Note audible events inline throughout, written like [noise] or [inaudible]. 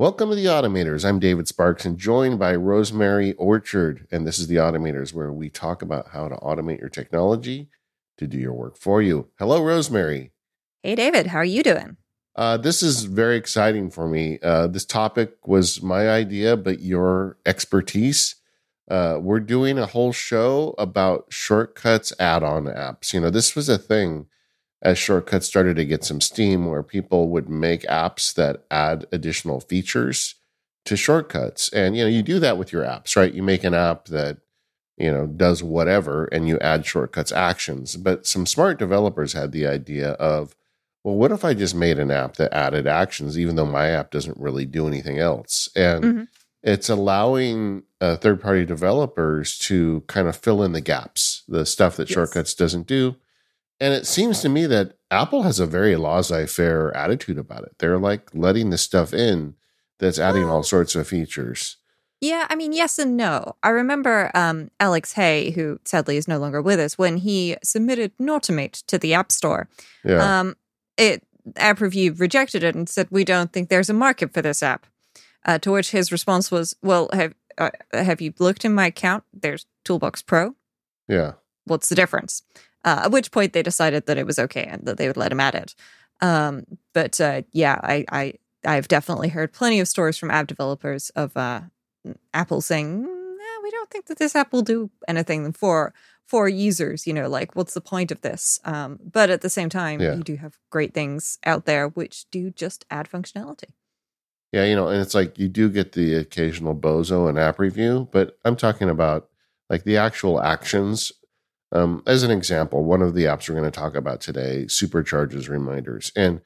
Welcome to the Automators. I'm David Sparks and joined by Rosemary Orchard. And this is the Automators, where we talk about how to automate your technology to do your work for you. Hello, Rosemary. Hey, David. How are you doing? Uh, this is very exciting for me. Uh, this topic was my idea, but your expertise. Uh, we're doing a whole show about shortcuts add on apps. You know, this was a thing as shortcuts started to get some steam where people would make apps that add additional features to shortcuts. And, you know, you do that with your apps, right? You make an app that, you know, does whatever and you add shortcuts actions. But some smart developers had the idea of, well, what if I just made an app that added actions, even though my app doesn't really do anything else? And mm-hmm. it's allowing uh, third party developers to kind of fill in the gaps, the stuff that yes. Shortcuts doesn't do and it seems to me that Apple has a very laissez faire attitude about it. They're like letting the stuff in that's adding all sorts of features. Yeah, I mean, yes and no. I remember um, Alex Hay, who sadly is no longer with us, when he submitted Nautomate to the App Store. Yeah. Um, it App Review rejected it and said, "We don't think there's a market for this app." Uh, to which his response was, "Well, have uh, have you looked in my account? There's Toolbox Pro. Yeah. What's the difference?" Uh, at which point they decided that it was okay and that they would let him at it. Um, but uh, yeah, I, I I've definitely heard plenty of stories from app developers of uh, Apple saying, nah, "We don't think that this app will do anything for for users." You know, like what's the point of this? Um, but at the same time, yeah. you do have great things out there which do just add functionality. Yeah, you know, and it's like you do get the occasional bozo and app review, but I'm talking about like the actual actions um, as an example, one of the apps we're going to talk about today supercharges reminders, and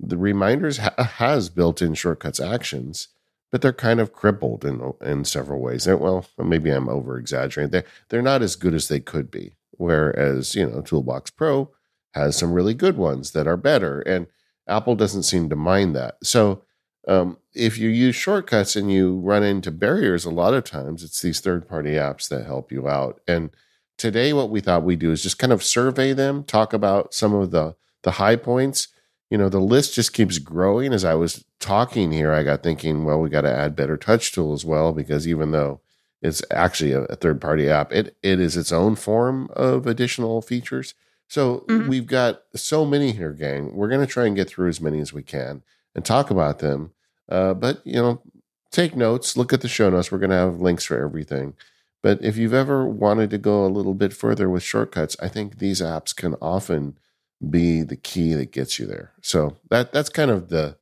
the reminders ha- has built-in shortcuts actions, but they're kind of crippled in in several ways. They're, well, maybe I'm over exaggerating. They're they're not as good as they could be. Whereas you know, Toolbox Pro has some really good ones that are better, and Apple doesn't seem to mind that. So um, if you use shortcuts and you run into barriers, a lot of times it's these third-party apps that help you out, and today what we thought we'd do is just kind of survey them, talk about some of the the high points. You know, the list just keeps growing. As I was talking here, I got thinking, well, we got to add BetterTouchTool as well, because even though it's actually a, a third party app, it it is its own form of additional features. So mm-hmm. we've got so many here, gang. We're going to try and get through as many as we can and talk about them. Uh, but you know, take notes, look at the show notes. We're going to have links for everything. But if you've ever wanted to go a little bit further with shortcuts, I think these apps can often be the key that gets you there. So that that's kind of the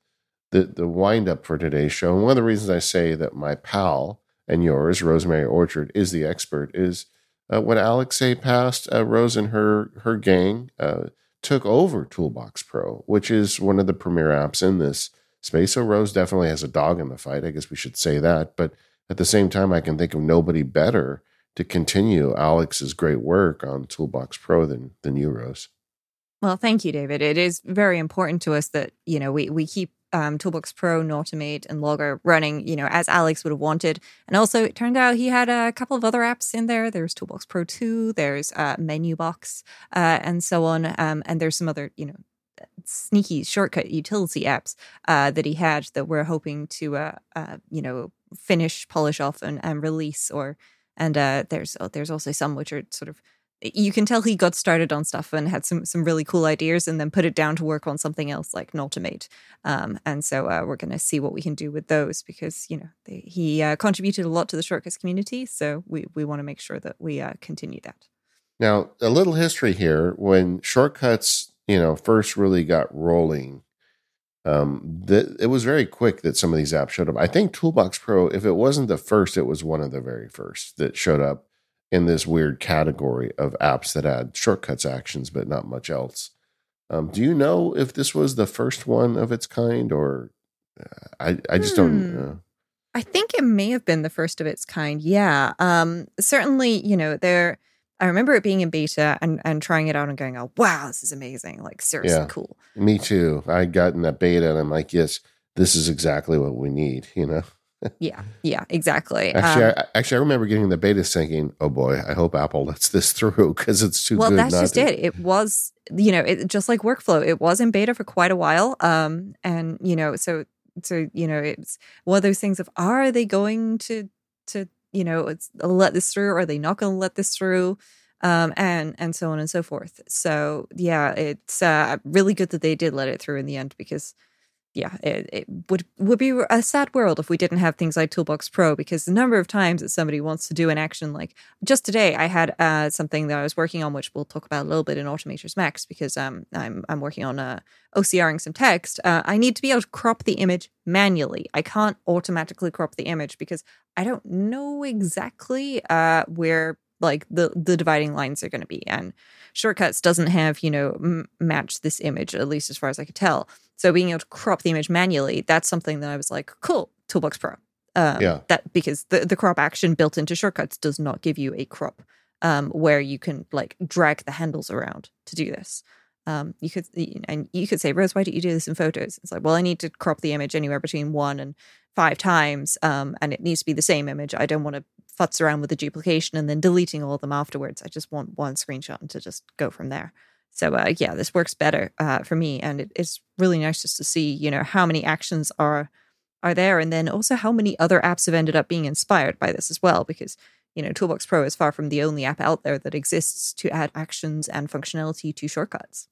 the the wind up for today's show. And one of the reasons I say that my pal and yours, Rosemary Orchard, is the expert is uh, when Alex Hay passed, uh, Rose and her her gang uh, took over Toolbox Pro, which is one of the premier apps in this space. So Rose definitely has a dog in the fight. I guess we should say that, but at the same time, I can think of nobody better to continue Alex's great work on Toolbox Pro than than you, Rose. Well, thank you, David. It is very important to us that you know we we keep um, Toolbox Pro, Nautomate, and Logger running, you know, as Alex would have wanted. And also, it turned out he had a couple of other apps in there. There's Toolbox Pro 2, there's uh, Menubox, uh, and so on. Um, and there's some other, you know, sneaky shortcut utility apps uh, that he had that we're hoping to, uh, uh, you know, finish, polish off, and, and release. Or and uh, there's oh, there's also some which are sort of you can tell he got started on stuff and had some some really cool ideas, and then put it down to work on something else like Nautomate. Um, and so uh, we're going to see what we can do with those because you know they, he contributed a lot to the shortcuts community. So we we want to make sure that we continue that. Now, a little history here. When shortcuts, you know, first really got rolling, um, that it was very quick that some of these apps showed up. I think Toolbox Pro, if it wasn't the first, it was one of the very first that showed up in this weird category of apps that add shortcuts actions, but not much else. Um, do you know if this was the first one of its kind, or uh, I I just hmm. don't. know. I think it may have been the first of its kind. Yeah. Um, certainly, you know, there I remember it being in beta and, and trying it out and going, oh, wow, this is amazing. Like, seriously yeah, cool. Me too. I got in that beta and I'm like, yes, this is exactly what we need, you know? [laughs] yeah, yeah, exactly. Actually, um, I, actually, I remember getting the beta thinking, "Oh boy, I hope Apple lets this [laughs] through because it's too well, good." Well, that's just to. it. It was, you know, it just like workflow. It was in beta for quite a while, um, and you know, so so you know, it's one of those things of are they going to to you know it's let this through? Are they not going to let this through? Um, and and so on and so forth. So yeah, it's uh, really good that they did let it through in the end because yeah, it, it, would would be a sad world if we didn't have things like Toolbox Pro because the number of times that somebody wants to do an action like just today I had uh, something that I was working on which we'll talk about a little bit in Automators Max because um, I'm I'm working on uh, OCRing some text. Uh, I need to be able to crop the image manually. I can't automatically crop the image because I don't know exactly uh, where like the the dividing lines are going to be and shortcuts doesn't have you know m- match this image at least as far as i could tell so being able to crop the image manually that's something that i was like cool toolbox pro. Um, yeah. that because the, the crop action built into shortcuts does not give you a crop um, where you can like drag the handles around to do this. Um, you could and you could say rose why don't you do this in photos? It's like well i need to crop the image anywhere between one and five times um, and it needs to be the same image. I don't want to futz around with the duplication and then deleting all of them afterwards. I just want one screenshot and to just go from there. So uh, yeah, this works better uh, for me, and it, it's really nice just to see you know how many actions are are there, and then also how many other apps have ended up being inspired by this as well. Because you know Toolbox Pro is far from the only app out there that exists to add actions and functionality to shortcuts.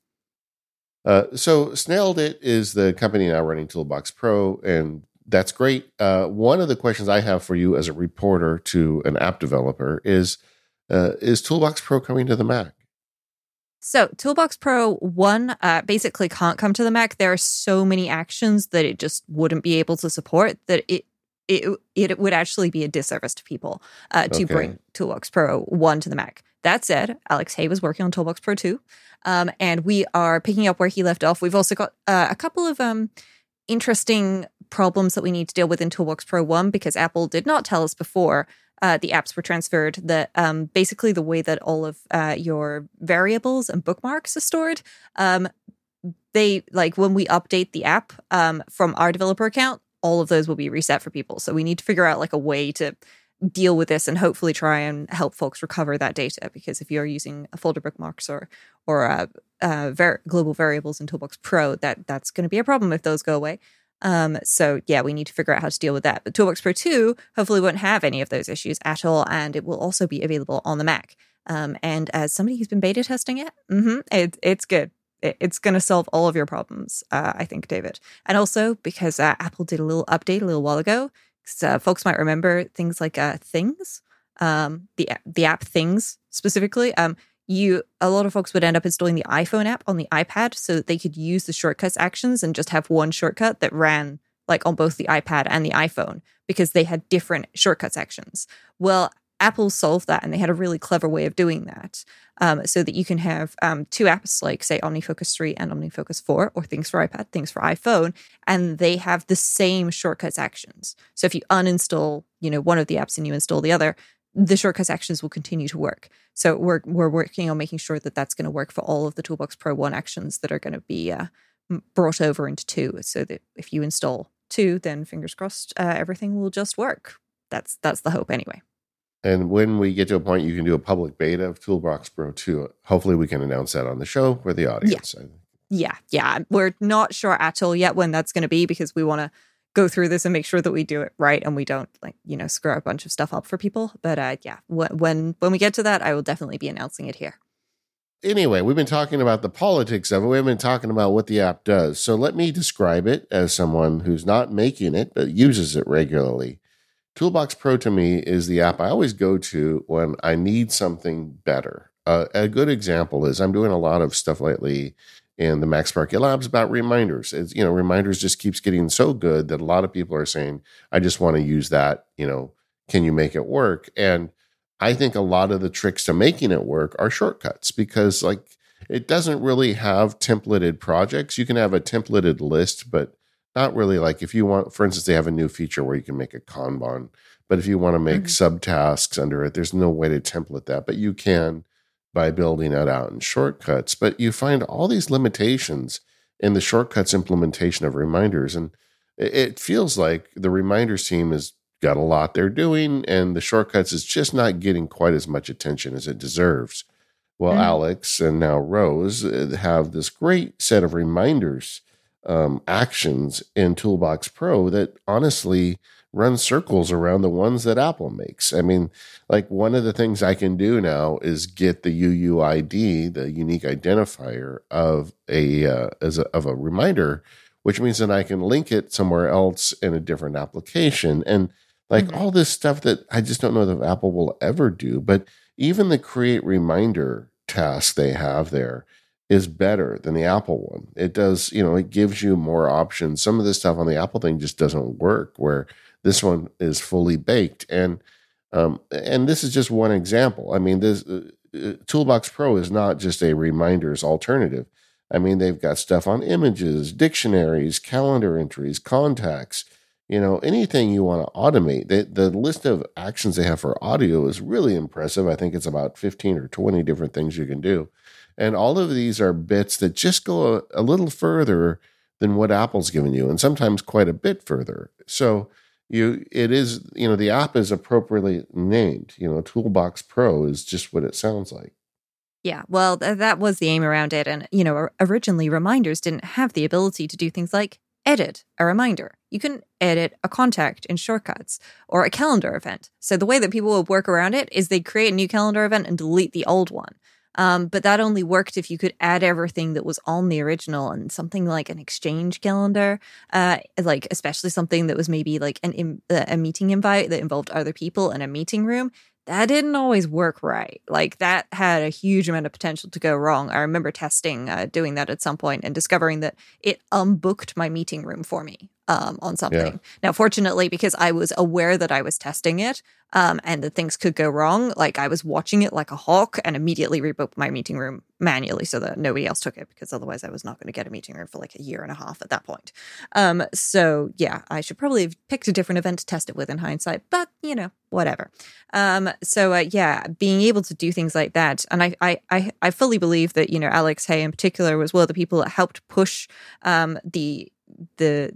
Uh, so Snailed It is the company now running Toolbox Pro, and that's great. Uh, one of the questions I have for you as a reporter to an app developer is uh, Is Toolbox Pro coming to the Mac? So, Toolbox Pro 1 uh, basically can't come to the Mac. There are so many actions that it just wouldn't be able to support that it it, it would actually be a disservice to people uh, to okay. bring Toolbox Pro 1 to the Mac. That said, Alex Hay was working on Toolbox Pro 2, um, and we are picking up where he left off. We've also got uh, a couple of um, interesting problems that we need to deal with in Toolbox Pro 1 because Apple did not tell us before uh, the apps were transferred that um, basically the way that all of uh, your variables and bookmarks are stored, um, they like when we update the app um, from our developer account, all of those will be reset for people. So we need to figure out like a way to deal with this and hopefully try and help folks recover that data because if you're using a folder bookmarks or or a, uh, var- global variables in Toolbox Pro, that that's going to be a problem if those go away. Um, so yeah, we need to figure out how to deal with that. But Toolbox Pro 2 hopefully won't have any of those issues at all, and it will also be available on the Mac. Um, and as somebody who's been beta testing it, mm-hmm, it it's good. It, it's going to solve all of your problems, uh, I think, David. And also because uh, Apple did a little update a little while ago, uh, folks might remember things like uh, Things, um, the the app Things specifically. You a lot of folks would end up installing the iPhone app on the iPad so that they could use the shortcuts actions and just have one shortcut that ran like on both the iPad and the iPhone because they had different shortcuts actions. Well, Apple solved that and they had a really clever way of doing that um, so that you can have um, two apps like, say, OmniFocus 3 and OmniFocus 4, or things for iPad, things for iPhone, and they have the same shortcuts actions. So if you uninstall, you know, one of the apps and you install the other, the shortcuts actions will continue to work. So we're we're working on making sure that that's going to work for all of the Toolbox Pro 1 actions that are going to be uh, brought over into 2 so that if you install 2, then fingers crossed uh, everything will just work. That's that's the hope anyway. And when we get to a point, you can do a public beta of Toolbox Pro 2. Hopefully, we can announce that on the show for the audience. Yeah, yeah. yeah. We're not sure at all yet when that's going to be because we want to go through this and make sure that we do it right and we don't like you know screw a bunch of stuff up for people. But uh, yeah, when when we get to that, I will definitely be announcing it here. Anyway, we've been talking about the politics of it. We've been talking about what the app does. So let me describe it as someone who's not making it but uses it regularly. Toolbox Pro to me is the app I always go to when I need something better. Uh, a good example is I'm doing a lot of stuff lately in the MacSparky Labs about reminders. It's, you know, reminders just keeps getting so good that a lot of people are saying, I just want to use that. You know, can you make it work? And I think a lot of the tricks to making it work are shortcuts because, like, it doesn't really have templated projects. You can have a templated list, but not really like if you want, for instance, they have a new feature where you can make a Kanban, but if you want to make mm-hmm. subtasks under it, there's no way to template that, but you can by building it out in shortcuts. But you find all these limitations in the shortcuts implementation of reminders. And it feels like the reminders team has got a lot they're doing, and the shortcuts is just not getting quite as much attention as it deserves. Well, mm-hmm. Alex and now Rose uh, have this great set of reminders um, actions in Toolbox Pro that honestly run circles around the ones that Apple makes. I mean, like one of the things I can do now is get the UUID, the unique identifier of a uh, as a, of a reminder, which means that I can link it somewhere else in a different application and like mm-hmm. all this stuff that I just don't know that Apple will ever do. But even the create reminder task they have there is better than the Apple one. It does, you know, it gives you more options. Some of the stuff on the Apple thing just doesn't work where this one is fully baked. And um, and this is just one example. I mean, this uh, uh, Toolbox Pro is not just a reminders alternative. I mean, they've got stuff on images, dictionaries, calendar entries, contacts, you know, anything you want to automate. The, the list of actions they have for audio is really impressive. I think it's about 15 or 20 different things you can do. And all of these are bits that just go a, a little further than what Apple's given you, and sometimes quite a bit further. So you it is, you know, the app is appropriately named. You know, Toolbox Pro is just what it sounds like. Yeah, well, th- that was the aim around it. And, you know, originally reminders didn't have the ability to do things like edit a reminder. You can edit a contact in shortcuts or a calendar event. So the way that people would work around it is they create a new calendar event and delete the old one. Um, but that only worked if you could add everything that was on the original and something like an exchange calendar, uh, like especially something that was maybe like an a meeting invite that involved other people in a meeting room that didn't always work right. Like that had a huge amount of potential to go wrong. I remember testing, uh, doing that at some point and discovering that it unbooked my meeting room for me um, on something. Yeah. Now, fortunately, because I was aware that I was testing it um, and that things could go wrong, like I was watching it like a hawk and immediately rebooked my meeting room manually so that nobody else took it because otherwise I was not going to get a meeting room for like a year and a half at that point. Um, so yeah, I should probably have picked a different event to test it with in hindsight, but you know, whatever. Um, so uh, yeah, being able to do things like that, and I, I, I, I fully believe that you know Alex Hay in particular was one of the people that helped push um, the the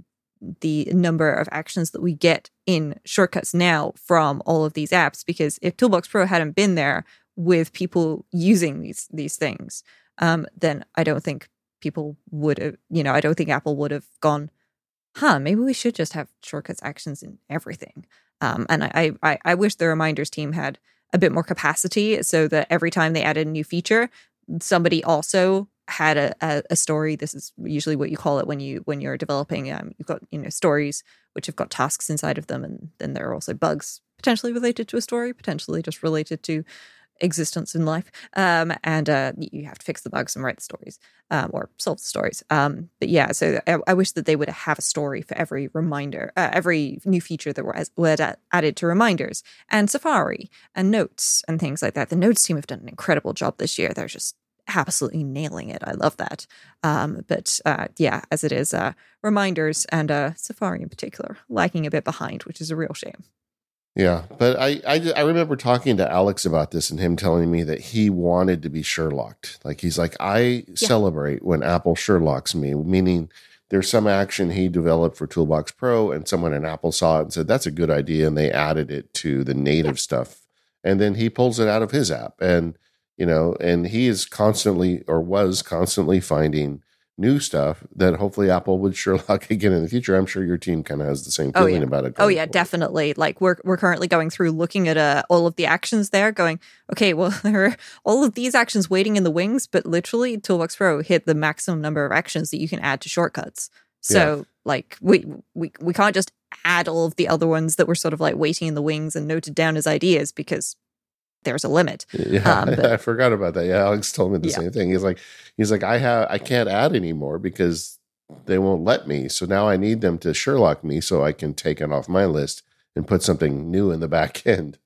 the number of actions that we get in shortcuts now from all of these apps because if Toolbox Pro hadn't been there with people using these these things, um, then I don't think people would have, you know, I don't think Apple would have gone, huh, maybe we should just have shortcuts actions in everything. Um, and I, I I wish the reminders team had a bit more capacity so that every time they added a new feature, somebody also had a, a, a, story. This is usually what you call it when you when you're developing um, you've got you know stories which have got tasks inside of them and then there are also bugs potentially related to a story potentially just related to existence in life um, and uh, you have to fix the bugs and write the stories um, or solve the stories um, but yeah so I, I, wish that they would have a story for every reminder uh, every new feature that was, was added to reminders and safari and notes and things like that. The notes team have done an incredible job this year. They're just absolutely nailing it. I love that. Um, but uh, yeah, as it is, uh, reminders and uh, Safari in particular lagging a bit behind, which is a real shame. Yeah, but I, I I remember talking to Alex about this and him telling me that he wanted to be Sherlocked. Like he's like, I yeah. celebrate when Apple Sherlocks me, meaning there's some action he developed for Toolbox Pro, and someone in Apple saw it and said that's a good idea, and they added it to the native yeah. stuff, and then he pulls it out of his app, and you know, and he is constantly or was constantly finding new stuff that hopefully Apple would Sherlock [laughs] again in the future. I'm sure your team kind of has the same feeling oh, yeah. about it. Oh yeah, forward. definitely. Like we're we're currently going through looking at uh, all of the actions there, going, okay, well [laughs] there are all of these actions waiting in the wings, but literally Toolbox Pro hit the maximum number of actions that you can add to shortcuts. So yeah. like we we we can't just add all of the other ones that were sort of like waiting in the wings and noted down as ideas because there's a limit. Yeah, um, [laughs] but, I forgot about that. Yeah, Alex told me the yeah. same thing. He's like, he's like, I have, I can't add anymore because they won't let me. So now I need them to Sherlock me so I can take it off my list and put something new in the back [laughs] end.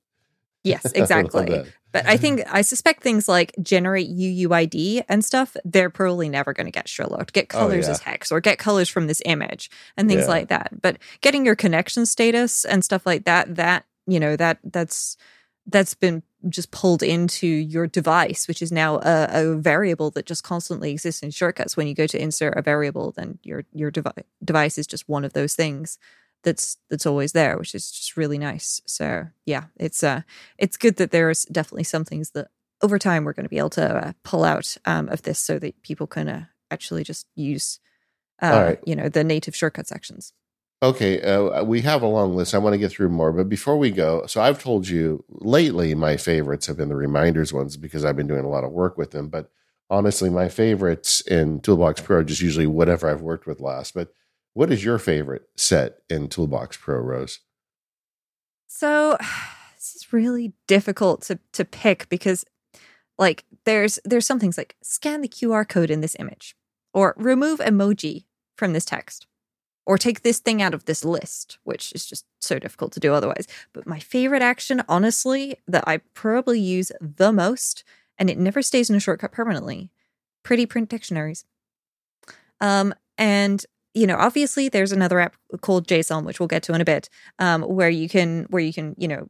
Yes, [laughs] exactly. I but I think I suspect things like generate UUID and stuff, they're probably never going to get Sherlocked. Get oh, colors oh, yeah. as hex or get colors from this image and things yeah. like that. But getting your connection status and stuff like that, that you know that that's that's been just pulled into your device, which is now a, a, variable that just constantly exists in shortcuts. When you go to insert a variable, then your your devi- device is just one of those things that's that's always there, which is just really nice. So yeah, it's uh it's good that there's definitely some things that over time we're going to be able to uh, pull out um, of this so that people can uh, actually just use uh, you know, the native shortcut sections. Okay, uh, we have a long list. I want to get through more, but before we go, so I've told you lately my favorites have been the reminders ones because I've been doing a lot of work with them. But honestly, my favorites in Toolbox Pro are just usually whatever I've worked with last. But what is your favorite set in Toolbox Pro, Rose? So [sighs] this is really difficult to to pick because like there's there's some things like scan the QR code in this image or remove emoji from this text or take this thing out of this list, which is just so difficult to do otherwise. But my favorite action, honestly, that I probably use the most, and it never stays in a shortcut permanently pretty print dictionaries. Um, and you know, obviously, there's another app called Jayson, which we'll get to in a bit, um, where you can where you can you know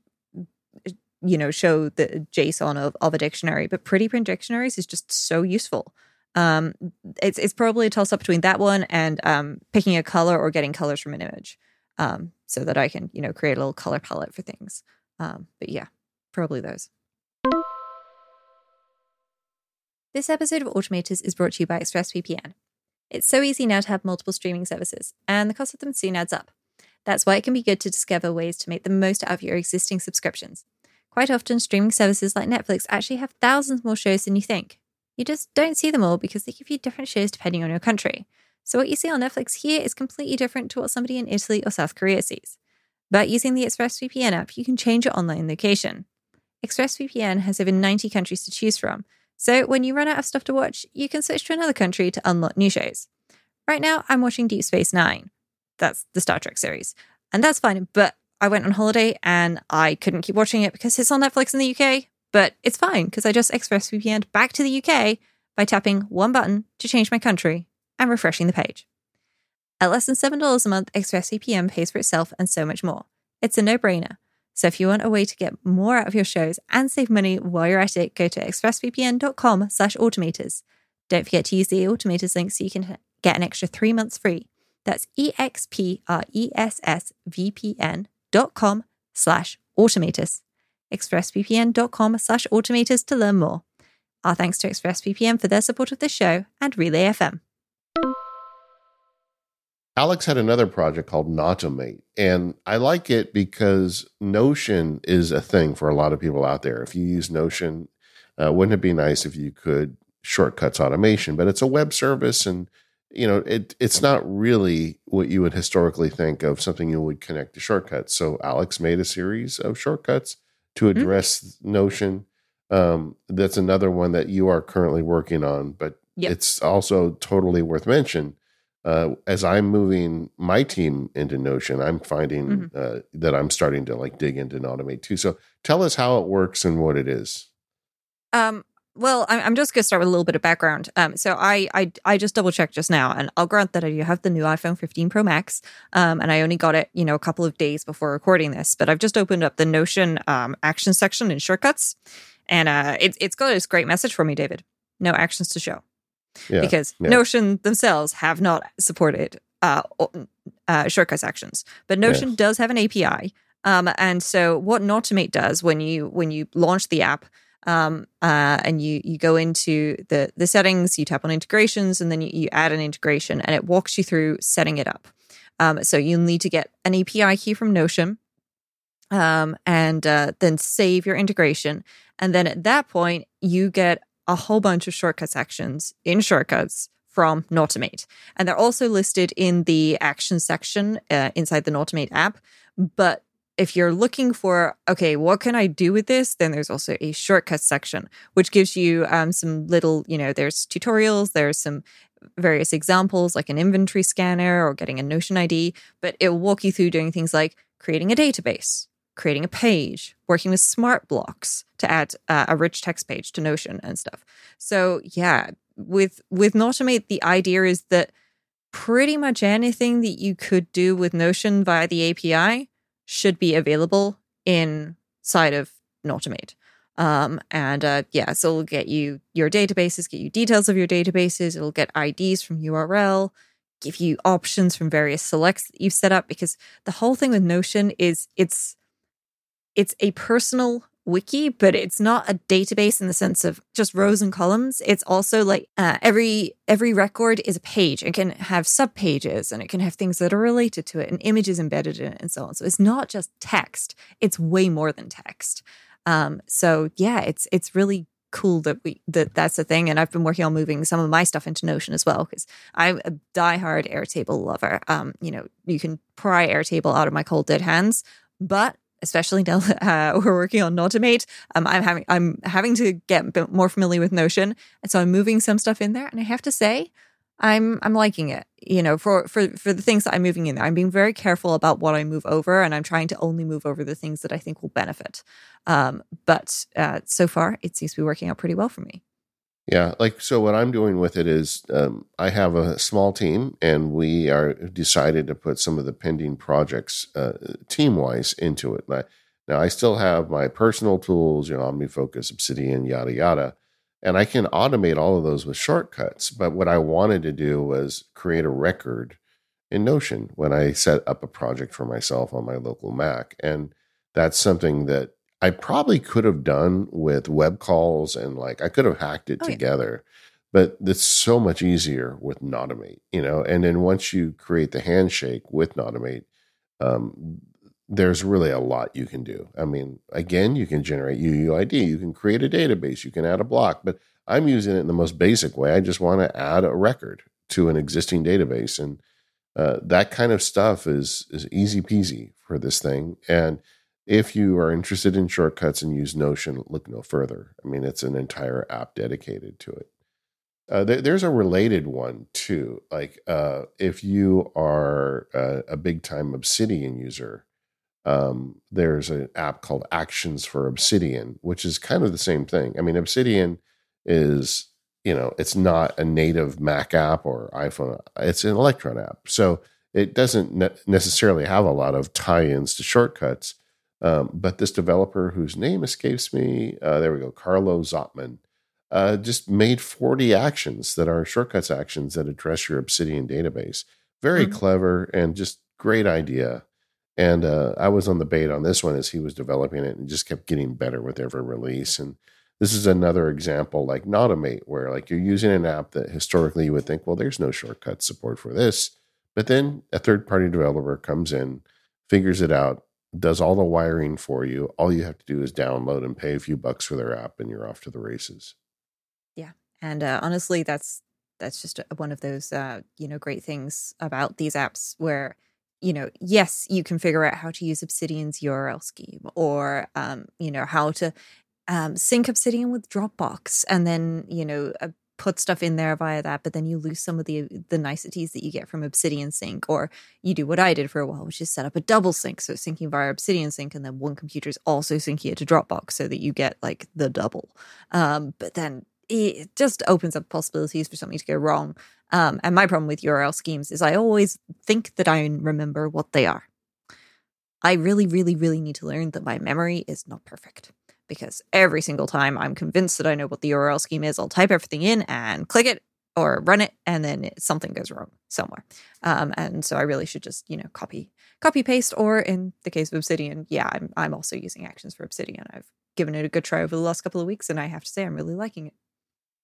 you know show the JSON of, of a dictionary. But pretty print dictionaries is just so useful. Um, it's it's probably a toss up between that one and um, picking a color or getting colors from an image, um, so that I can you know create a little color palette for things. Um, but yeah, probably those. This episode of Automators is brought to you by ExpressVPN. It's so easy now to have multiple streaming services, and the cost of them soon adds up. That's why it can be good to discover ways to make the most out of your existing subscriptions. Quite often, streaming services like Netflix actually have thousands more shows than you think, you just don't see them all because they give you different shows depending on your country. So what you see on Netflix here is completely different to what somebody in Italy or South Korea sees. But using the ExpressVPN app, you can change your online location. ExpressVPN has over 90 countries to choose from, so when you run out of stuff to watch, you can switch to another country to unlock new shows. Right now, I'm watching Deep Space Nine. That's the Star Trek series. And that's fine, but I went on holiday and I couldn't keep watching it because it's on Netflix in the UK. But it's fine because I just ExpressVPN back to the UK by tapping one button to change my country and refreshing the page. At less than $7 a month, ExpressVPN pays for itself and so much more. It's a no brainer. So if you want a way to get more out of your shows and save money while you're at it, go to expressvpn.com slash automators. Don't forget to use the automators link so you can get an extra three months free. That's expressvpn.com slash automators expressvpn.com slash automators to learn more. Our thanks to ExpressVPN for their support of this show and Relay FM. Alex had another project called Nautomate, and I like it because Notion is a thing for a lot of people out there. If you use Notion, uh, wouldn't it be nice if you could shortcuts automation? But it's a web service, and you know it it's not really what you would historically think of something you would connect to shortcuts. So Alex made a series of shortcuts to mm-hmm. address mm-hmm. Notion. Um, that's another one that you are currently working on, but yep. it's also totally worth mention. Uh, as I'm moving my team into Notion, I'm finding mm-hmm. uh, that I'm starting to like dig into and automate too. So tell us how it works and what it is. Um, well, I'm just going to start with a little bit of background. Um, so I, I I just double checked just now, and I'll grant that I do have the new iPhone 15 Pro Max, um, and I only got it, you know, a couple of days before recording this. But I've just opened up the Notion um, action section in shortcuts, and uh, it's it's got this great message for me, David. No actions to show, yeah, because yeah. Notion themselves have not supported uh, uh, shortcuts actions, but Notion yes. does have an API. Um, and so what Nautomate does when you when you launch the app um, uh, and you you go into the the settings, you tap on integrations, and then you, you add an integration, and it walks you through setting it up. Um, so you'll need to get an API key from Notion, um, and uh, then save your integration, and then at that point you get a whole bunch of shortcuts actions in shortcuts from Nautomate, and they're also listed in the action section uh, inside the Nautomate app. But if you're looking for, okay, what can I do with this? Then there's also a shortcut section, which gives you um, some little, you know, there's tutorials, there's some various examples like an inventory scanner or getting a Notion ID, but it will walk you through doing things like creating a database, creating a page, working with smart blocks to add uh, a rich text page to Notion and stuff. So yeah, with with Nautomate, the idea is that pretty much anything that you could do with Notion via the API should be available inside of Nautomate. Um, and uh, yeah, so it'll get you your databases, get you details of your databases. It'll get IDs from URL, give you options from various selects that you've set up. Because the whole thing with Notion is it's it's a personal wiki, but it's not a database in the sense of just rows and columns. It's also like uh, every every record is a page. It can have sub pages and it can have things that are related to it and images embedded in it and so on. So it's not just text. It's way more than text. Um, so yeah, it's it's really cool that we that that's a thing. And I've been working on moving some of my stuff into Notion as well because I'm a diehard Airtable lover. Um, you know, you can pry Airtable out of my cold dead hands, but especially now uh, [laughs] we're working on Nautomate, um, I'm having I'm having to get more familiar with Notion, and so I'm moving some stuff in there. And I have to say, I'm I'm liking it. You know, for for for the things that I'm moving in there, I'm being very careful about what I move over, and I'm trying to only move over the things that I think will benefit. Um, but uh, so far, it seems to be working out pretty well for me. Yeah, like so. What I'm doing with it is, um, I have a small team, and we are decided to put some of the pending projects uh, team wise into it. Now, now, I still have my personal tools, you know, OmniFocus, Obsidian, yada yada, and I can automate all of those with shortcuts. But what I wanted to do was create a record in Notion when I set up a project for myself on my local Mac, and that's something that I probably could have done with web calls and like I could have hacked it oh, together, yeah. but it's so much easier with Nautomate, you know. And then once you create the handshake with Nautomate, um, there's really a lot you can do. I mean, again, you can generate UUID, you can create a database, you can add a block, but I'm using it in the most basic way. I just want to add a record to an existing database, and uh, that kind of stuff is is easy peasy for this thing, and if you are interested in shortcuts and use Notion, look no further. I mean, it's an entire app dedicated to it. Uh, there, there's a related one too. Like uh, if you are a, a big time Obsidian user, um, there's an app called Actions for Obsidian, which is kind of the same thing. I mean, Obsidian is you know it's not a native Mac app or iPhone. It's an Electron app, so it doesn't ne- necessarily have a lot of tie-ins to shortcuts um, but this developer, whose name escapes me, uh, there we go, Carlo Zottmann, uh, just made 40 actions that are shortcuts actions that address your Obsidian database. Very mm-hmm. clever and just great idea. And uh, I was on the bait on this one as he was developing it and just kept getting better with every release. And this is another example like Nautomate, where like you're using an app that historically you would think, well, there's no shortcut support for this. But then a third party developer comes in, figures it out, does all the wiring for you. All you have to do is download and pay a few bucks for their app, and you're off to the races. Yeah, and uh, honestly, that's that's just one of those uh, you know great things about these apps where you know yes you can figure out how to use Obsidian's URL scheme or um, you know how to um, sync Obsidian with Dropbox, and then you know put stuff in there via that, but then you lose some of the the niceties that you get from Obsidian Sync, or you do what I did for a while, which is set up a double sync, so syncing via Obsidian Sync, and then one computer is also syncing it to Dropbox, so that you get like the double. Um, but then it just opens up possibilities for something to go wrong. Um, and my problem with URL schemes is I always think that I remember what they are. I really, really, really need to learn that my memory is not perfect because every single time I'm convinced that I know what the URL scheme is, I'll type everything in and click it or run it, and then it, something goes wrong somewhere. Um, and so I really should just you know copy copy paste, or in the case of Obsidian, yeah, I'm I'm also using actions for Obsidian. I've given it a good try over the last couple of weeks, and I have to say I'm really liking it.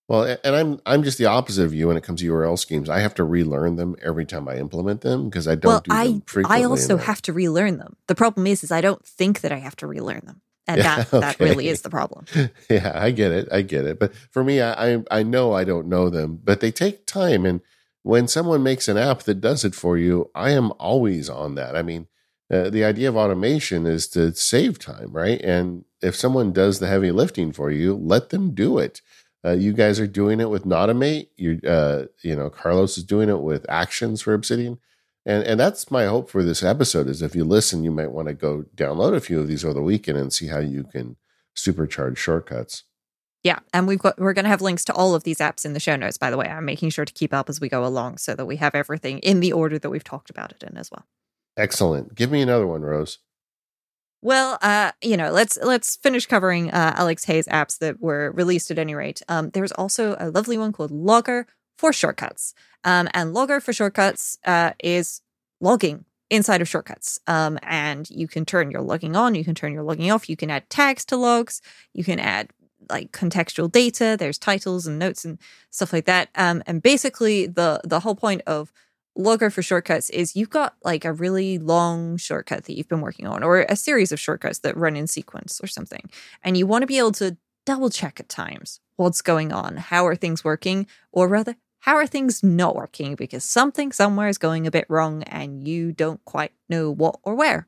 Well, and I'm I'm just the opposite of you when it comes to URL schemes. I have to relearn them every time I implement them because I don't well, do frequently. I also have to relearn them. The problem is, is I don't think that I have to relearn them and yeah, that [laughs] okay. that really is the problem. [laughs] Yeah i get it i get it. But for me I, I, I know i don't know them but they take time. And when someone makes an app that does it for you i am always on that. I mean uh, the idea of automation is to save time right? And if someone does the heavy lifting for you let them do it. Uh, you guys are doing it with Nautomate. You, uh, you know, Carlos is doing it with Actions for Obsidian and and that's my hope for this episode is if you listen you might want to go download a few of these over the weekend and see how you can supercharge shortcuts. Yeah and we've got we're going to have links to all of these apps in the show notes by the way. I'm making sure to keep up as we go along so that we have everything in the order that we've talked about it in as well. Excellent. Give me another one rose. Well, uh, you know, let's let's finish covering uh, Alex Hay's apps that were released at any rate. Um, there's also a lovely one called Logger for shortcuts. Um, and Logger for shortcuts uh, is logging. inside of shortcuts. Um, and you can turn your logging on, you can turn your logging off, you can add tags to logs, you can add like contextual data, there's titles and notes and stuff like that. Um, and basically the the whole point of Logger for shortcuts is you've got like a really long shortcut that you've been working on, or a series of shortcuts that run in sequence or something. And you want to be able to double check at times what's going on, how are things working, or rather, how are things not working because something somewhere is going a bit wrong and you don't quite know what or where.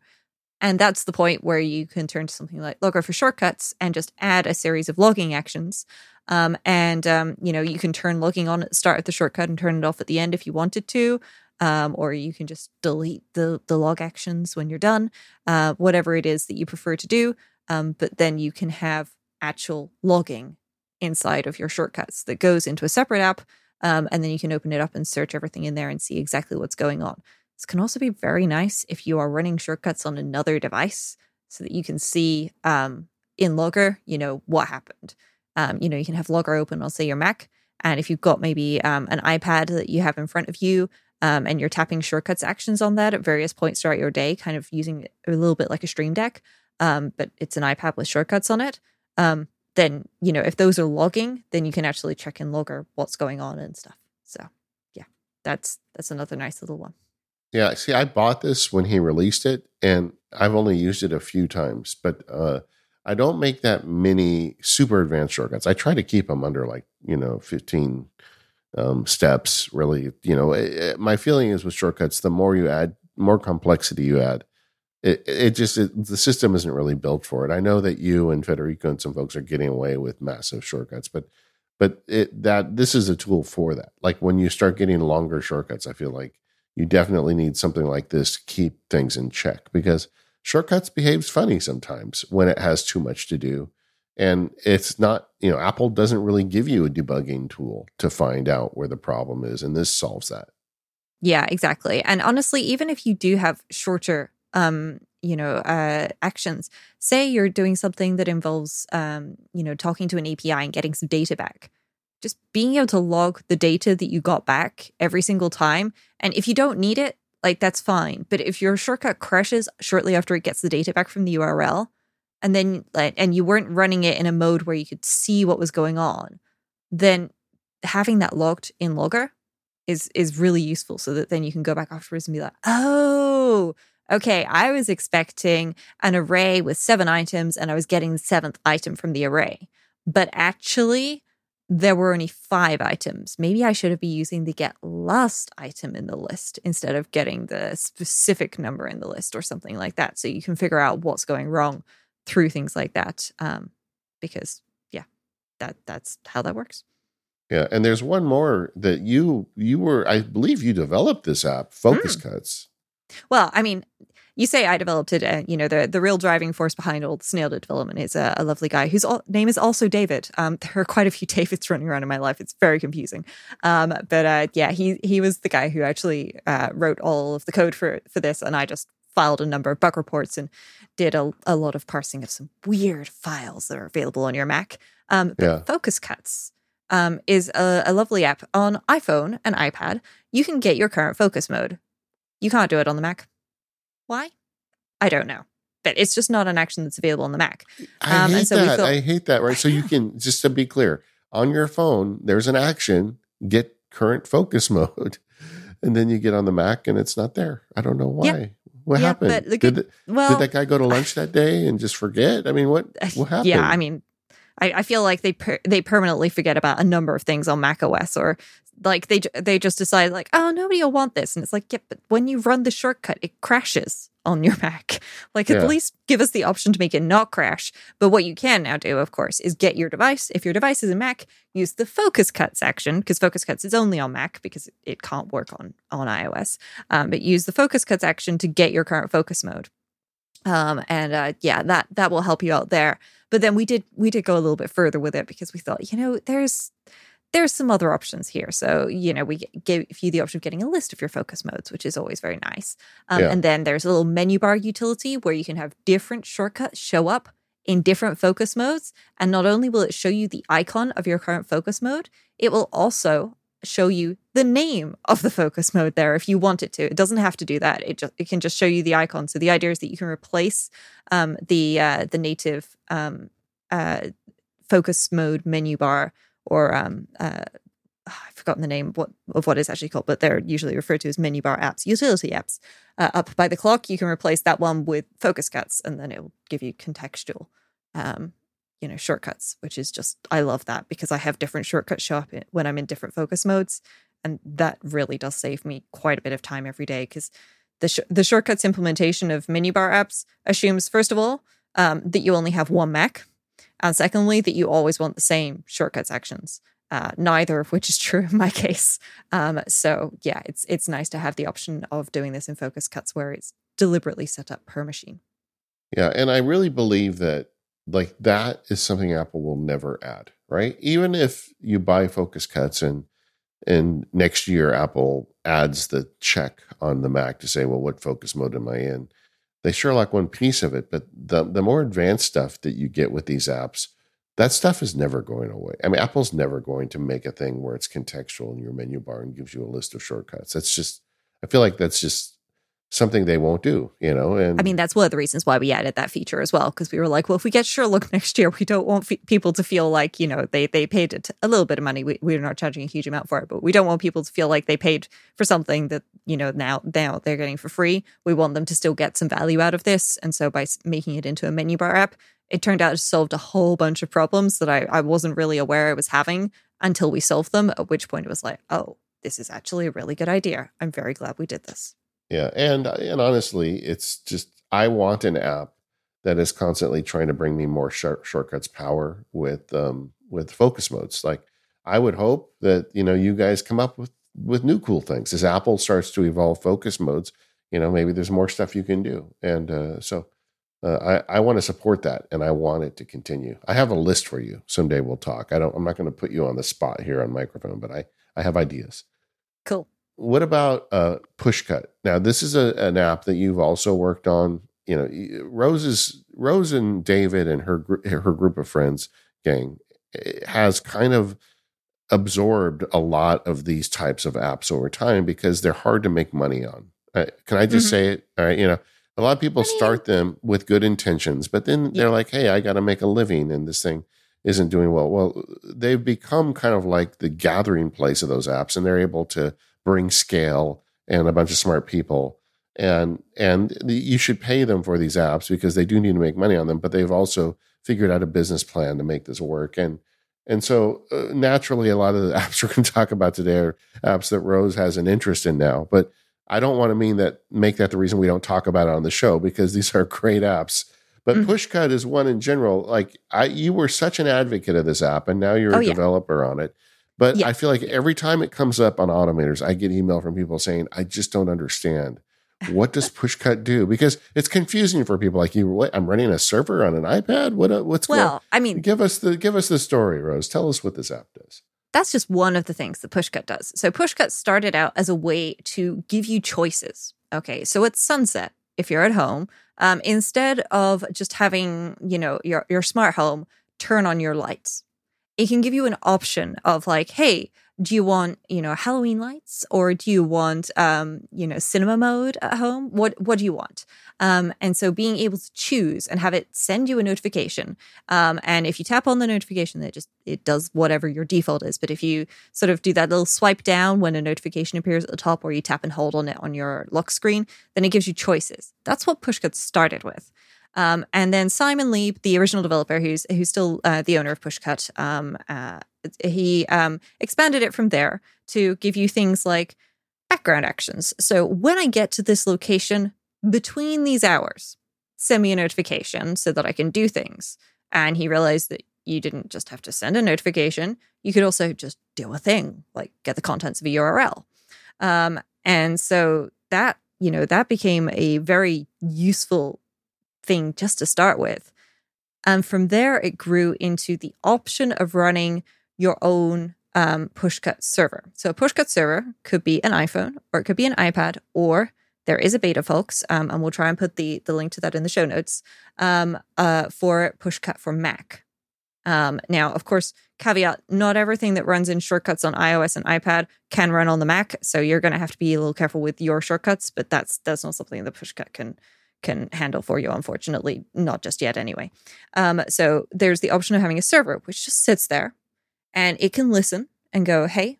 And that's the point where you can turn to something like Logger for shortcuts and just add a series of logging actions. Um, and, um, you know, you can turn logging on at the start of the shortcut and turn it off at the end if you wanted to. Um, or you can just delete the, the log actions when you're done, uh, whatever it is that you prefer to do. Um, but then you can have actual logging inside of your shortcuts that goes into a separate app um, and then you can open it up and search everything in there and see exactly what's going on. This can also be very nice if you are running shortcuts on another device so that you can see um, in Logger, you know, what happened. Um, you know, you can have Logger open on, say, your Mac. And if you've got maybe um, an iPad that you have in front of you um, and you're tapping shortcuts actions on that at various points throughout your day, kind of using a little bit like a Stream Deck, um, but it's an iPad with shortcuts on it. Then you know if those are logging then you can actually check in logger what's going on and stuff. So yeah that's that's another nice little one. Yeah see i bought this when he released it and i've only used it a few times but uh i don't make that many super advanced shortcuts. I try to keep them under like you know 15 um, steps really you know. It, it, my feeling is with shortcuts the more you add more complexity you add it, it just it, the system isn't really built for it. I know that you and Federico and some folks are getting away with massive shortcuts, but but it that this is a tool for that. Like when you start getting longer shortcuts, I feel like you definitely need something like this to keep things in check because shortcuts behaves funny sometimes when it has too much to do. And it's not, you know, Apple doesn't really give you a debugging tool to find out where the problem is. And this solves that. Yeah, exactly. And honestly, even if you do have shorter um, you know, uh, actions. Say you're doing something that involves, um, you know, talking to an API and getting some data back. Just being able to log the data that you got back every single time. And if you don't need it, like that's fine. But if your shortcut crashes shortly after it gets the data back from the URL, and then and you weren't running it in a mode where you could see what was going on, then having that logged in Logger is is really useful so that then you can go back afterwards and be like, oh, okay, I was expecting an array with seven items and I was getting the seventh item from the array. But actually, there were only five items. Maybe I should have been using the get last item in the list instead of getting the specific number in the list or something like that. So you can figure out what's going wrong through things like that. Um, because yeah, that that's how that works. Yeah, and there's one more that you you were I believe you developed this app, Focus mm. Cuts. Well, I mean, you say I developed it, and you know the the real driving force behind all the snail development is a, a lovely guy whose all, name is also David. Um, [laughs] there are quite a few Davids running around in my life. It's very confusing. Um, but uh, yeah, he he was the guy who actually uh, wrote all of the code for for this, and I just filed a number of bug reports and did a, a lot of parsing of some weird files that are available on your Mac. Um, yeah. Focus Cuts um, is a, a lovely app on iPhone and iPad. You can get your current focus mode you can't do it on the Mac. Why? I don't know. But it's just not an action that's available on the Mac. I um, hate so that. Thought, I hate that. Right. So you can [laughs] just to be clear, on your phone, there's an action, get current focus [laughs] mode. And then you get on the Mac and it's not there. I don't know why. Yeah. What yeah, happened? Good, did, well, did that guy go to lunch that day and just forget? I mean, what what happened? Yeah, I mean, I, I feel like they per, they permanently forget about a number of things on Mac OS, or like they they just decide like, oh, nobody will want this, and it's like, yeah, but when you run the shortcut, it crashes on your [laughs] Mac. Like yeah. at least give us the option to make it not crash. But what you can now do, of course, is get your device. If your device is a Mac, use the Focus Cuts action because Focus Cuts is only on Mac because it can't work on on iOS. Um, but use the Focus Cuts action to get your current focus mode. Um, and uh, yeah, that that will help you out there. But then we did we did go a little bit further with it because we thought, you know, there's there's some other options here. So, you know, we give you the option of getting a list of your focus modes, which is always very nice. Um, yeah. And then there's a little menu bar utility where you can have different shortcuts show up in different focus modes. And not only will it show you the icon of your current focus mode, it will also show you the name of the focus mode there if you want it to. It doesn't have to do that. It just it can just show you the icon. So the idea is that you can replace um, the uh, the native um, uh, focus mode menu bar or um, uh, I've forgotten the name of what it's actually called, but they're usually referred to as menu bar apps, utility apps. Uh, up by the clock, you can replace that one with focus cuts, and then it will give you contextual, um, you know, shortcuts. Which is just I love that because I have different shortcuts show up when I'm in different focus modes, and that really does save me quite a bit of time every day because the sh- the shortcuts implementation of menu bar apps assumes first of all um, that you only have one Mac, and secondly that you always want the same shortcuts actions uh, neither of which is true in my [laughs] case. Um, so yeah, it's it's nice to have the option of doing this in FocusCuts where it's deliberately set up per machine. Yeah, and I really believe that like that is something Apple will never add, right? Even if you buy FocusCuts and and next year Apple adds the check on the Mac to say, well, what focus mode am I in? They sure like one piece of it, but the the more advanced stuff that you get with these apps that stuff is never going away. I mean, Apple's never going to make a thing where it's contextual in your menu bar and gives you a list of shortcuts. That's just, I feel like that's just something they won't do, you know? And I mean, that's one of the reasons why we added that feature as well, because we were like, well, if we get Sherlock [laughs] next year, we don't want people to feel like, you know, they they paid a little bit of money. We, we're not charging a huge amount for it, but we don't want people to feel like they paid for something that, you know, now, now they're getting for free. We want them to still get some value out of this. And so by making it into a menu bar app, it turned out it solved a whole bunch of problems that I, I wasn't really aware I was having until we solved them, at which point it was like, oh, this is actually a really good idea. I'm very glad we did this. Yeah. And and honestly, it's just I want an app that is constantly trying to bring me more short, shortcuts power with um with focus modes. Like I would hope that, you know, you guys come up with with new cool things as Apple starts to evolve focus modes. You know, maybe there's more stuff you can do. And uh, so uh, I, I want to support that and I want it to continue. I have a list for you. Someday we'll talk. I don't, I'm not going to put you on the spot here on microphone, but I, I have ideas. Cool. What about uh, Pushcut? Now, this is a, an app that you've also worked on. You know, Rose's Rose and David and her her group of friends gang eh, has kind of absorbed a lot of these types of apps over time because they're hard to make money on. Uh, can I just mm-hmm. say it? All right, you know, a lot of people I mean, start them with good intentions, but then they're like, hey, I got to make a living and this thing isn't doing well. Well, they've become kind of like the gathering place of those apps and they're able to bring scale and a bunch of smart people. And and you should pay them for these apps because they do need to make money on them, but they've also figured out a business plan to make this work. And and so uh, naturally, a lot of the [laughs] apps we're going to talk about today are apps that Rose has an interest in now. But I don't want to mean that make that the reason we don't talk about it on the show because these are great apps. But mm-hmm. Pushcut is one in general. Like I, you were such an advocate of this app, and now you're oh, a yeah. developer on it. But. I feel like every time it comes up on automators, I get email from people saying, "I just don't understand." What does [laughs] Pushcut do? Because it's confusing for people like you. What, I'm running a server on an iPad. What? Uh, what's well? Going? I mean, give us the give us the story, Rose. Tell us what this app does that's just one of the things that Pushcut does. So Pushcut started out as a way to give you choices. Okay, so at sunset, if you're at home, um, instead of just having you know your your smart home turn on your lights, it can give you an option of like, hey, do you want you know halloween lights or do you want um you know cinema mode at home? What what do you want? Um and so being able to choose and have it send you a notification um and if you tap on the notification it just it does whatever your default is. But if you sort of do that little swipe down when a notification appears at the top or you tap and hold on it on your lock screen then it gives you choices. That's what Pushcut started with um, and then Simon Leib, the original developer, who's who's still uh, the owner of Pushcut, um, uh, he um, expanded it from there to give you things like background actions. So when I get to this location between these hours, send me a notification so that I can do things. And he realized that you didn't just have to send a notification, you could also just do a thing, like get the contents of a URL. Um, and so that, you know, that became a very useful thing just to start with. And from there, it grew into the option of running your own um, pushcut server. So a pushcut server could be an iPhone or it could be an iPad or there is a beta, folks, um, and we'll try and put the the link to that in the show notes um, uh, for pushcut for Mac. Um, now, of course, caveat: not everything that runs in shortcuts on iOS and iPad can run on the Mac, so you're going to have to be a little careful with your shortcuts. But that's that's not something that Pushcut can can handle for you, unfortunately, not just yet anyway. Um, so there's the option of having a server which just sits there, and it can listen and go, "Hey,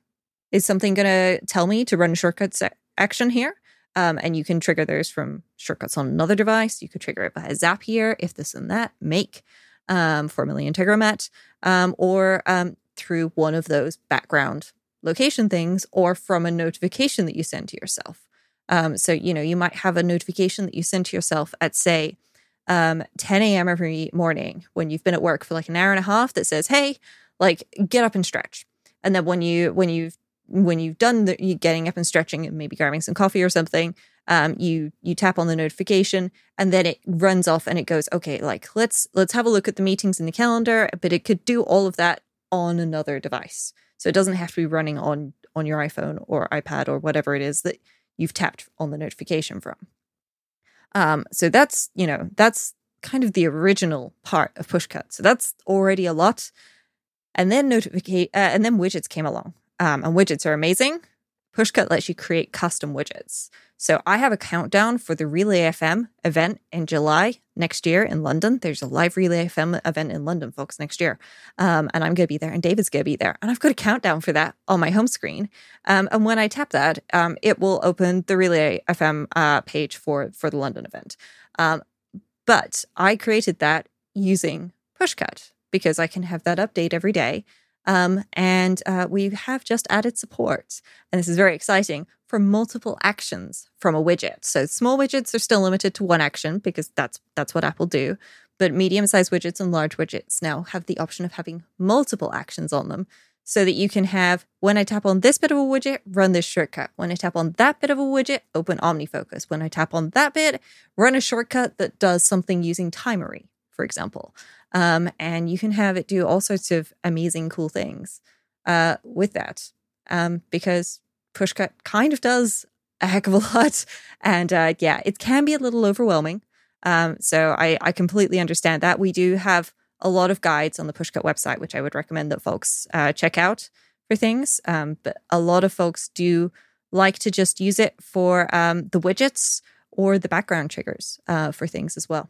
is something going to tell me to run a shortcuts action here?" Um, and you can trigger those from shortcuts on another device. You could trigger it by a Zapier, if this and that, make um, 4 million Integromat, um, or um, through one of those background location things, or from a notification that you send to yourself. Um, so, you know, you might have a notification that you send to yourself at, say, um, 10 a.m. every morning when you've been at work for like an hour and a half that says, hey, like get up and stretch. And then when you when you've when you've done the getting up and stretching and maybe grabbing some coffee or something, um, you you tap on the notification and then it runs off and it goes okay like let's let's have a look at the meetings in the calendar but it could do all of that on another device so it doesn't have to be running on on your iphone or ipad or whatever it is that you've tapped on the notification from. Um, so that's you know that's kind of the original part of pushcut. So that's already a lot. And then notification uh, and then widgets came along. Um, and widgets are amazing pushcut lets you create custom widgets so I have a countdown for the Relay FM event in July next year in London. There's a live Relay FM event in London, folks, next year. Um, and I'm going to be there, and David's going to be there. And I've got a countdown for that on my home screen. Um, and when I tap that, um, it will open the Relay FM uh, page for, for the London event. Um, but I created that using Pushcut because I can have that update every day. Um, and uh, we have just added support, and this is very exciting for multiple actions from a widget. So small widgets are still limited to one action because that's that's what Apple do. But medium-sized widgets and large widgets now have the option of having multiple actions on them, so that you can have when I tap on this bit of a widget, run this shortcut. When I tap on that bit of a widget, open OmniFocus. When I tap on that bit, run a shortcut that does something using Timery, for example. Um, and you can have it do all sorts of amazing, cool things uh, with that um, because Pushcut kind of does a heck of a [laughs] lot. And uh, yeah, it can be a little overwhelming. Um, so I, I completely understand that. We do have a lot of guides on the Pushcut website, which I would recommend that folks uh, check out for things. Um, but a lot of folks do like to just use it for um, the widgets or the background triggers uh, for things as well.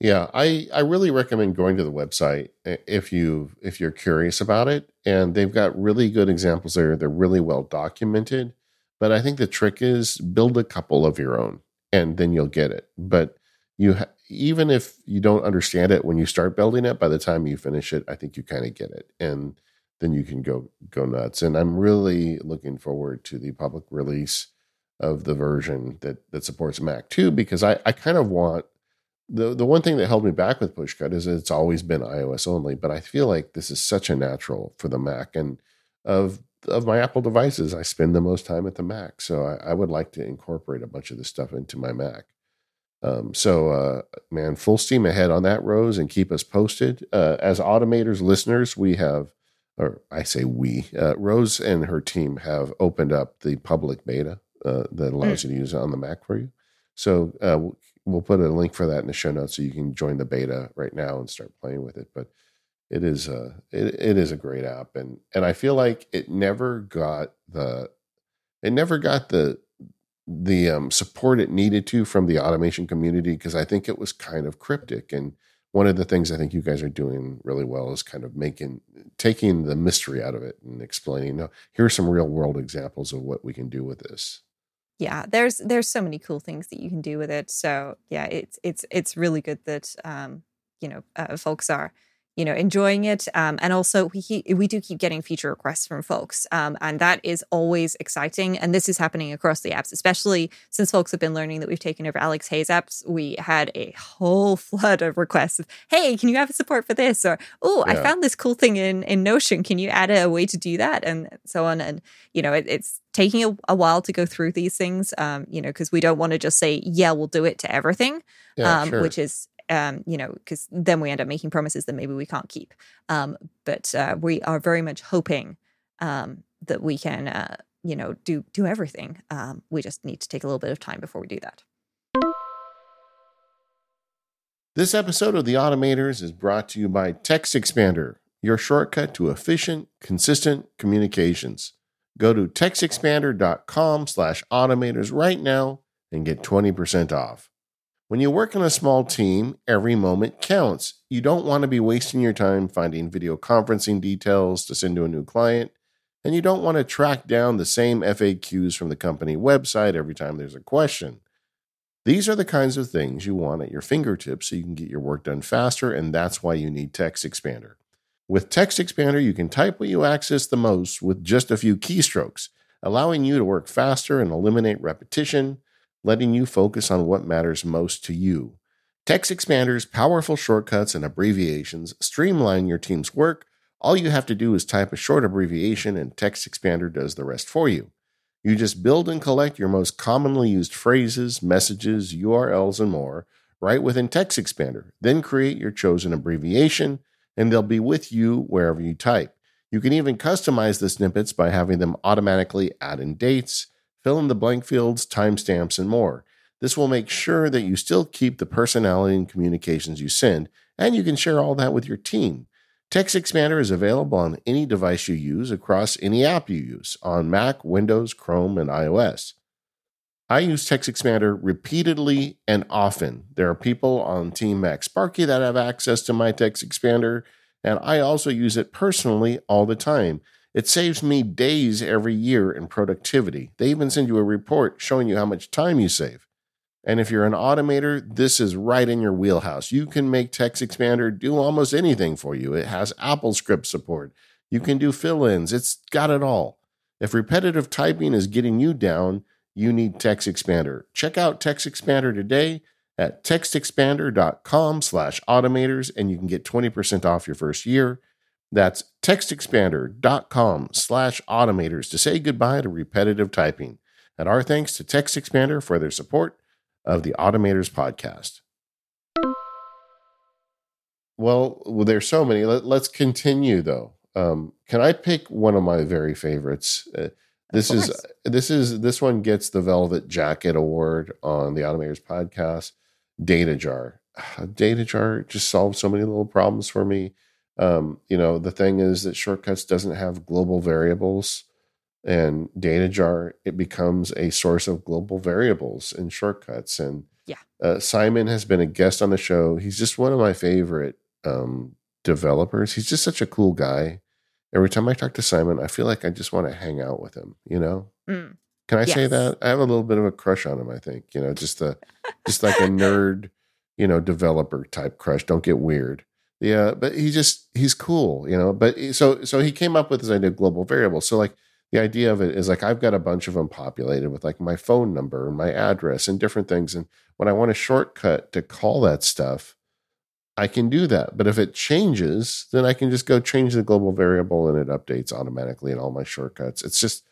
Yeah, I, I really recommend going to the website if you if you're curious about it. And they've got really good examples there. They're really well documented. But I think the trick is build a couple of your own, and then you'll get it. But you ha- even if you don't understand it when you start building it, by the time you finish it, I think you kind of get it, and then you can go go nuts. And I'm really looking forward to the public release of the version that that supports Mac too, because I I kind of want the the one thing that held me back with Pushcut is it's always been iOS only, but I feel like this is such a natural for the Mac and of of my Apple devices, I spend the most time at the Mac, so I, I would like to incorporate a bunch of this stuff into my Mac. Um, so, uh, man, full steam ahead on that, Rose, and keep us posted. Uh, as automators, listeners, we have, or I say we, uh, Rose and her team have opened up the public beta uh, that allows mm. you to use it on the Mac for you. So uh, we'll put a link for that in the show notes so you can join the beta right now and start playing with it. But it is a it, it is a great app, and and I feel like it never got the it never got the the um, support it needed to from the automation community because I think it was kind of cryptic. And one of the things I think you guys are doing really well is kind of making taking the mystery out of it and explaining. No, here are some real world examples of what we can do with this yeah there's there's so many cool things that you can do with it so yeah it's it's it's really good that um you know uh, folks are you know enjoying it um, and also we keep, we do keep getting feature requests from folks um, and that is always exciting and this is happening across the apps especially since folks have been learning that we've taken over Alex Hay's apps we had a whole [laughs] flood of requests of hey can you have support for this or oh yeah. i found this cool thing in in notion can you add a way to do that and so on and you know it, it's taking a, a, while to go through these things um, you know because we don't want to just say yeah we'll do it to everything yeah, um, sure. which is um, you know, because then we end up making promises that maybe we can't keep. Um, but uh, we are very much hoping um, that we can, uh, you know, do do everything. Um, we just need to take a little bit of time before we do that. This episode of The Automators is brought to you by TextExpander, your shortcut to efficient, consistent communications. Go to textexpander.com slash automators right now and get 20% off. When you work in a small team, every moment counts. You don't want to be wasting your time finding video conferencing details to send to a new client, and you don't want to track down the same FAQs from the company website every time there's a question. These are the kinds of things you want at your fingertips so you can get your work done faster, and that's why you need TextExpander. With TextExpander, you can type what you access the most with just a few keystrokes, allowing you to work faster and eliminate repetition, letting you focus on what matters most to you. TextExpander's powerful shortcuts and abbreviations streamline your team's work. All you have to do is type a short abbreviation, and TextExpander does the rest for you. You just build and collect your most commonly used phrases, messages, URLs, and more right within TextExpander. Then create your chosen abbreviation, and they'll be with you wherever you type. You can even customize the snippets by having them automatically add in dates, fill in the blank fields, timestamps, and more. This will make sure that you still keep the personality and communications you send, and you can share all that with your team. TextExpander is available on any device you use across any app you use on Mac, Windows, Chrome, and iOS. I use TextExpander repeatedly and often. There are people on Team MacSparky that have access to my TextExpander, and I also use it personally all the time. It saves me days every year in productivity. They even send you a report showing you how much time you save. And if you're an automator, this is right in your wheelhouse. You can make TextExpander do almost anything for you. It has AppleScript support. You can do fill ins, it's got it all. If repetitive typing is getting you down, you need TextExpander. Check out TextExpander today at textexpander.com slash automators and you can get 20% off your first year. That's textexpander.com slash automators to say goodbye to repetitive typing. And our thanks to TextExpander for their support of the Automators podcast. Well, there's so many. Let, us continue though. Um, can I pick one of my very favorites? Uh, this is this is this one gets the Velvet Jacket Award on the Automators podcast. Data Jar, [sighs] Data Jar just solves so many little problems for me. Um, you know, the thing is that Shortcuts doesn't have global variables and data jar it becomes a source of global variables and shortcuts. And yeah. uh, simon has been a guest on the show. He's just one of my favorite um, developers. He's just such a cool guy. Every time i talk to simon i feel like i just want to hang out with him you know? Mm. can i yes. say that? I have a little bit of a crush on him i think you know just a just like a [laughs] nerd you know developer type crush. Don't get weird yeah but he just he's cool you know but so so he came up with this idea of global variables so like the idea of it is like I've got a bunch of them populated with like my phone number and my address and different things. And when I want a shortcut to call that stuff, I can do that. But if it changes, then I can just go change the global variable and it updates automatically in all my shortcuts. It's just,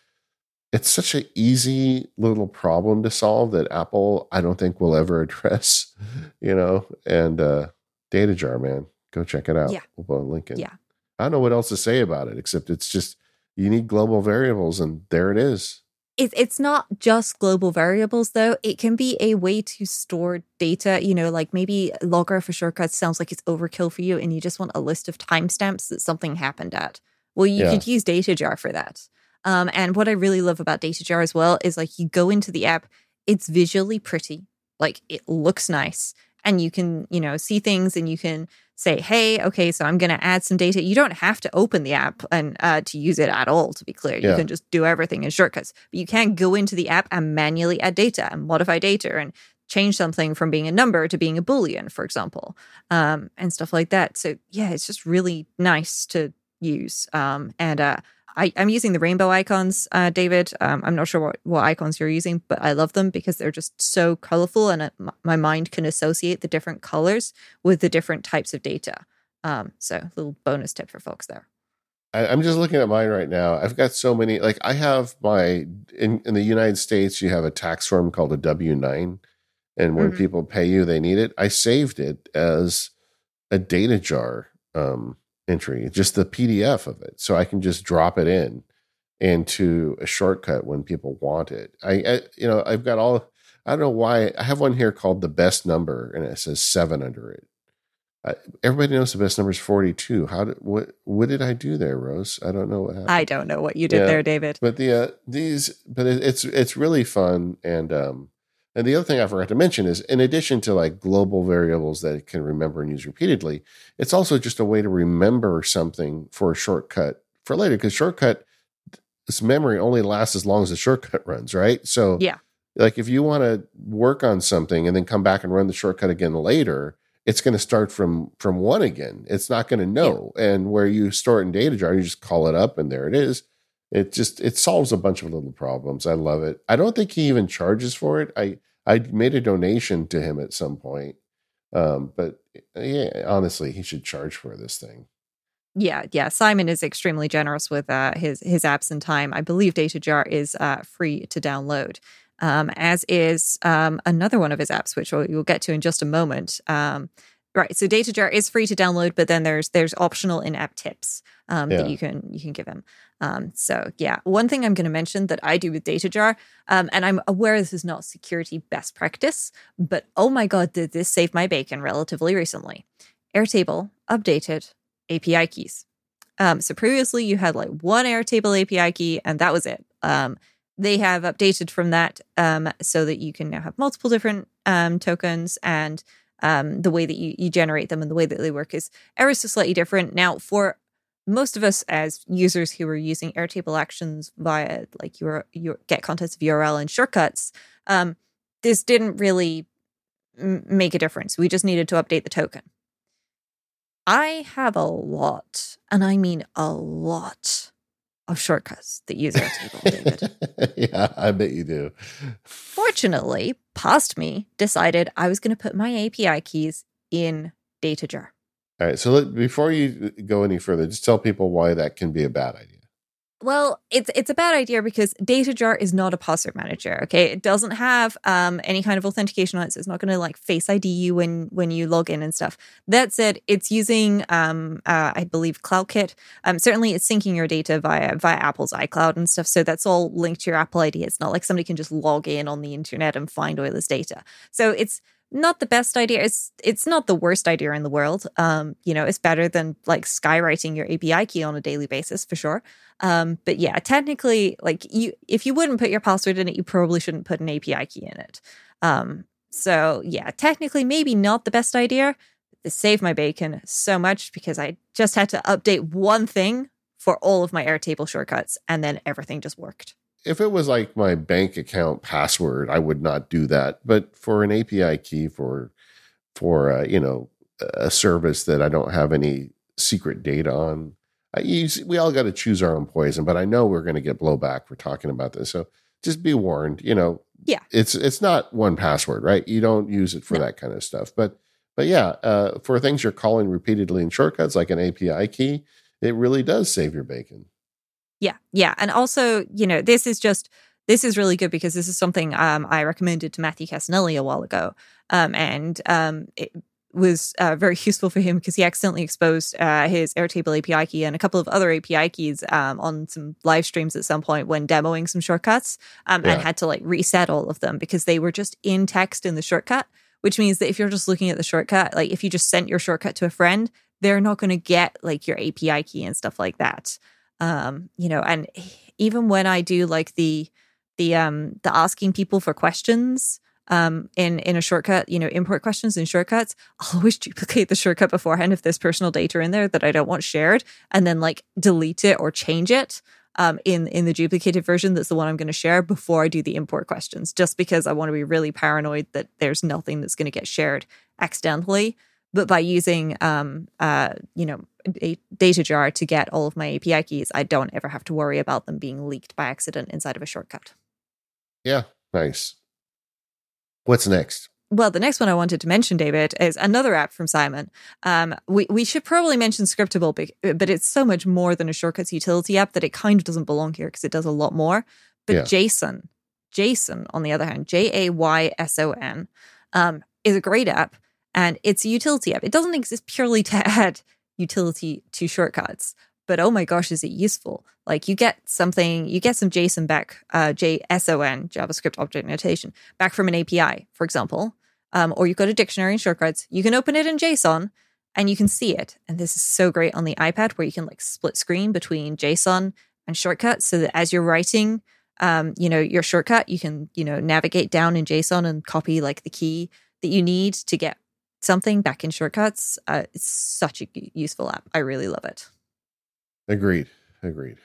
it's such an easy little problem to solve that Apple, I don't think will ever [laughs] address, you know, and uh, Data Jar, man, go check it out. Yeah. We'll put a link in. Yeah. I don't know what else to say about it, except it's just, you need global variables, and there it is. it's not just global variables though. It can be a way to store data. You know, like maybe logger for shortcuts sounds like it's overkill for you, and you just want a list of timestamps that something happened at. Well, you yeah. could use DataJar for that. Um, and what I really love about DataJar as well is like you go into the app, it's visually pretty, like it looks nice, and you can you know see things, and you can say, hey, okay, so I'm going to add some data. You don't have to open the app and uh, to use it at all, to be clear. You can just do everything in shortcuts. But you can go into the app and manually add data and modify data and change something from being a number to being a Boolean, for example, um, and stuff like that. So, yeah, it's just really nice to use. Um, and uh, I, am using the rainbow icons, uh, David. Um, I'm not sure what, what icons you're using, but I love them because they're just so colorful and it, my mind can associate the different colors with the different types of data. Um, so, little bonus tip for folks there. I, am just looking at mine right now. I've got so many. Like, I have my in, in the United States, you have a tax form called a W 9. And when mm-hmm. people pay you, they need it. I saved it as a data jar. Um, entry, just the PDF of it. So I can just drop it in into a shortcut when people want it. I, I, you know, I've got all, I don't know why, I have one here called the best number and it says seven under it. I, everybody knows the best number is 42. How did what what did I do there, Rose? I don't know what happened. I don't know what you did Yeah. there, David. But the uh, these, but it, it's it's really fun, and um, and the other thing I forgot to mention is, in addition to like global variables that it can remember and use repeatedly, it's also just a way to remember something for a shortcut for later. Because shortcut, this memory only lasts as long as the shortcut [laughs] runs, right? So Yeah. like if you want to work on something and then come back and run the shortcut again later. It's going to start from from one again. It's not going to know. And where you store it in data jar, you just call it up and there it is it just it solves a bunch of little problems i love it i don't think he even charges for it i i made a donation to him at some point um but yeah honestly he should charge for this thing Yeah, yeah. Simon is extremely generous with uh, his his apps and time. I believe DataJar is uh, free to download, um, as is um, another one of his apps, which we'll, we'll get to in just a moment. Um, right. So DataJar is free to download, but then there's there's optional in app tips um, Yeah. that you can you can give him. Um, so yeah, one thing I'm going to mention that I do with DataJar, um, and I'm aware this is not security best practice, but oh my god, did this save my bacon relatively recently? Airtable updated API keys. Um, so previously you had like one Airtable API key and that was it. Um, they have updated from that um, so that you can now have multiple different um, tokens and um, the way that you, you generate them and the way that they work is ever so slightly different. Now, for most of us as users who are using Airtable actions via like your your get contents of URL and shortcuts, um, this didn't really m- make a difference. We just needed to update the token. I have a lot, and I mean a lot, of shortcuts that use Airtable, David. [laughs] yeah i bet you do Fortunately, past me decided I was going to put my API keys in DataJar. All right so let, before you go any further just tell people why that can be a bad idea Well, it's it's a bad idea because DataJar is not a password manager. Okay, it doesn't have um, any kind of authentication on it, so it's not going to like Face ID you when when you log in and stuff. That said, it's using um, uh, I believe CloudKit. Um, certainly, it's syncing your data via via Apple's iCloud and stuff. So that's all linked to your Apple ID. It's not like somebody can just log in on the internet and find all this data. So it's not the best idea. It's it's not the worst idea in the world. Um, you know, it's better than like skywriting your API key on a daily basis for sure. Um, but yeah, technically, like you, if you wouldn't put your password in it, you probably shouldn't put an API key in it. Um, so yeah, technically, maybe not the best idea. This saved my bacon so much because I just had to update one thing for all of my Airtable shortcuts, and then everything just worked. If it was like my bank account password, I would not do that. But for an API key for for uh, you know a service that I don't have any secret data on, I use, we all got to choose our own poison. But I know we're going to get blowback for talking about this, so just be warned. You know, Yeah. it's it's not 1Password, right? You don't use it for No. that kind of stuff. But but yeah, uh, for things you're calling repeatedly in shortcuts like an API key, it really does save your bacon. Yeah, yeah, and also, you know, this is just this is really good because this is something um, I recommended to Matthew Cassinelli a while ago, um, and um, it was uh, very [laughs] useful for him because he accidentally exposed uh, his Airtable API key and a couple of other API keys um, on some live streams at some point when demoing some shortcuts, um, Yeah. and had to like reset all of them because they were just in text in the shortcut. Which means that if you're just looking at the shortcut, like if you just sent your shortcut to a friend, they're not going to get like your API key and stuff like that um you know and even when i do like the the um the asking people for questions um in in a shortcut you know import questions and shortcuts [laughs] i'll always duplicate the shortcut beforehand if there's personal data in there that i don't want shared and then like delete it or change it um in in the duplicated version that's the one i'm going to share before i do the import questions just because i want to be really paranoid that there's nothing that's going to get shared accidentally but by using um uh you know a data jar to get all of my API keys, I don't ever have to worry about them being leaked by accident inside of a shortcut. Yeah, nice. What's next? Well, the next one I wanted to mention, David, is another app from Simon. Um, we we should probably mention Scriptable, but it's so much more than a shortcuts utility app that it kind of doesn't belong here because it does a lot more. But Yeah. Jayson, Jayson, on the other hand, J A Y S O N, um, is a great app and it's a utility app. It doesn't exist purely to [laughs] add utility to shortcuts, but oh my gosh, is it useful? Like you get something, you get some JSON back, uh, JSON, JavaScript Object Notation, back from an API, for example, um, or you've got a dictionary in shortcuts. You can open it in Jayson, and you can see it. And this is so great on the iPad where you can like split screen between Jayson and shortcuts so that as you're writing, um, you know, your shortcut, you can, you know, navigate down in Jayson and copy like the key that you need to get something back in shortcuts. Uh, it's such a useful app. I really love it. Agreed. Agreed.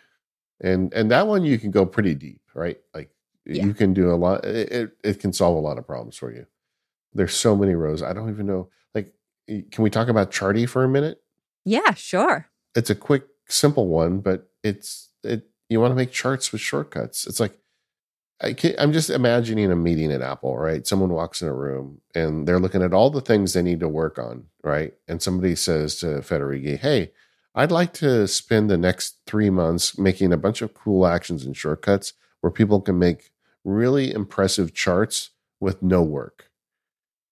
And and that one you can go pretty deep, right? Like yeah. you can do a lot. It it can solve a lot of problems for you. There's so many Rose. I don't even know. Like, can we talk about Charty for a minute? Yeah, sure. It's a quick, simple one, but it's it. You want to make charts with shortcuts. It's like I am just imagining a meeting at Apple, right? Someone walks in a room and they're looking at all the things they need to work on, right? And somebody says to Federighi, "Hey, I'd like to spend the next three months making a bunch of cool actions and shortcuts where people can make really impressive charts with no work.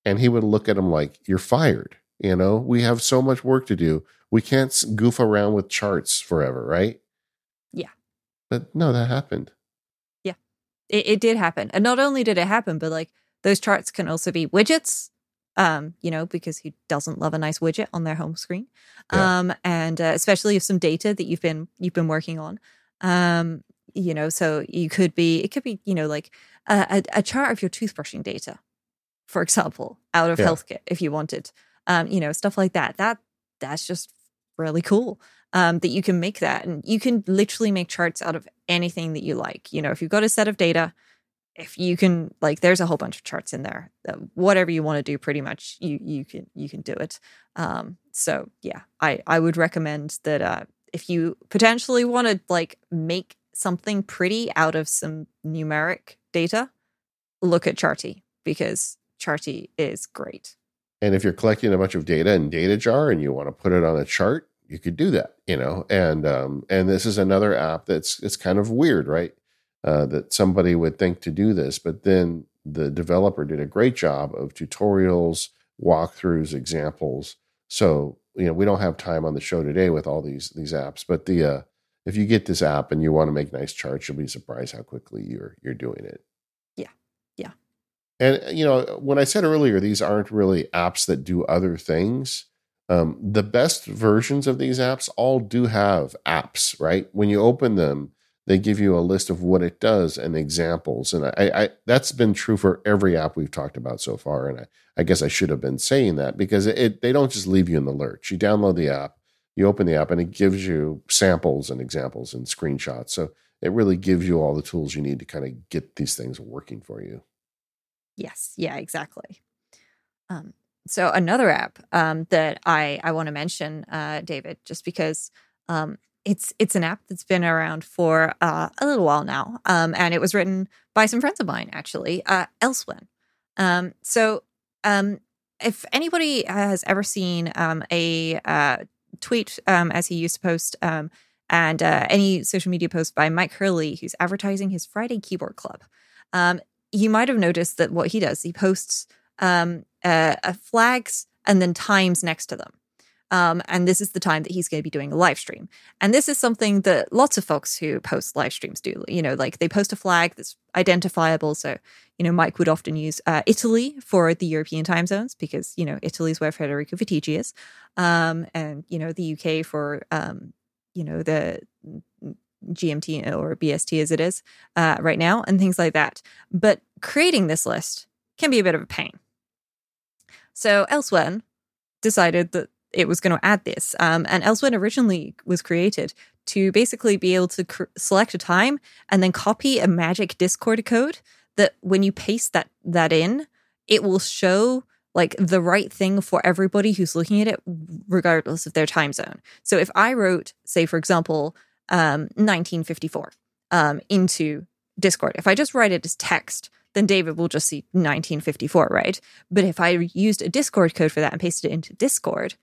And he would look at him like, You're fired. You know, we have so much work to do. We can't goof around with charts forever, right? Yeah. But no, that happened. It, it did happen. And not only did it happen, but like those charts can also be widgets um, you know, because who doesn't love a nice widget on their home screen? Yeah. Um, and uh, especially if some data that you've been you've been working on. Um, you know, so you could be it could be you know like a, a, a chart of your toothbrushing data, for example, out of yeah. HealthKit if you wanted. Um, you know, stuff like that. That that's just really cool. Um, that you can make that, and you can literally make charts out of anything that you like. You know, if you've got a set of data if you can like there's a whole bunch of charts in there. Whatever you want to do pretty much you you can you can do it. Um so yeah i i would recommend that uh if you potentially want to like make something pretty out of some numeric data look at charty because charty is great. And if you're collecting a bunch of data in data jar and you want to put it on a chart you could do that you know and um and this is another app that's it's kind of weird right uh, that somebody would think to do this, but then the developer did a great job of tutorials, walkthroughs, examples. So you know we don't have time on the show today with all these these apps, but the uh, if you get this app and you want to make nice charts, you'll be surprised how quickly you're you're doing it. Yeah, yeah. And you know when I said earlier, these aren't really apps that do other things. Um, the best versions of these apps all do have apps, right? When you open them, they give you a list of what it does and examples. And I, I, that's been true for every app we've talked about so far. And I, I guess I should have been saying that because it, it, they don't just leave you in the lurch. You download the app, you open the app, and it gives you samples and examples and screenshots. So it really gives you all the tools you need to kind of get these things working for you. Yes. Yeah. Exactly. Um, so another app um, that I I want to mention, uh, David, just because um, it's it's an app that's been around for uh, a little while now, um, and it was written by some friends of mine actually, uh, Elsewhen. Um, so, um, if anybody has ever seen um, a uh, tweet as he used to post, and uh, any social media post by Mike Hurley, who's advertising his Friday Keyboard Club, you might have noticed that what he does, he posts um, uh, flags and then times next to them. Um, and this is the time that he's going to be doing a live stream. And this is something that lots of folks who post live streams do. You know, like they post a flag that's identifiable. So, you know, Mike would often use uh, Italy for the European time zones because, you know, Italy is where Federico Viticci is. Um, and, you know, the UK for, um, you know, the GMT or BST as it is uh, right now and things like that. But creating this list can be a bit of a pain. So Elsewhen decided that it was going to add this. Um, and Elsewhen originally was created to basically be able to cr- select a time and then copy a magic Discord code that when you paste that that in, it will show like the right thing for everybody who's looking at it, regardless of their time zone. So if I wrote, say, for example, um, 1954 um, into Discord, if I just write it as text, then David will just see 1954, right? But if I used a Discord code for that and pasted it into Discord,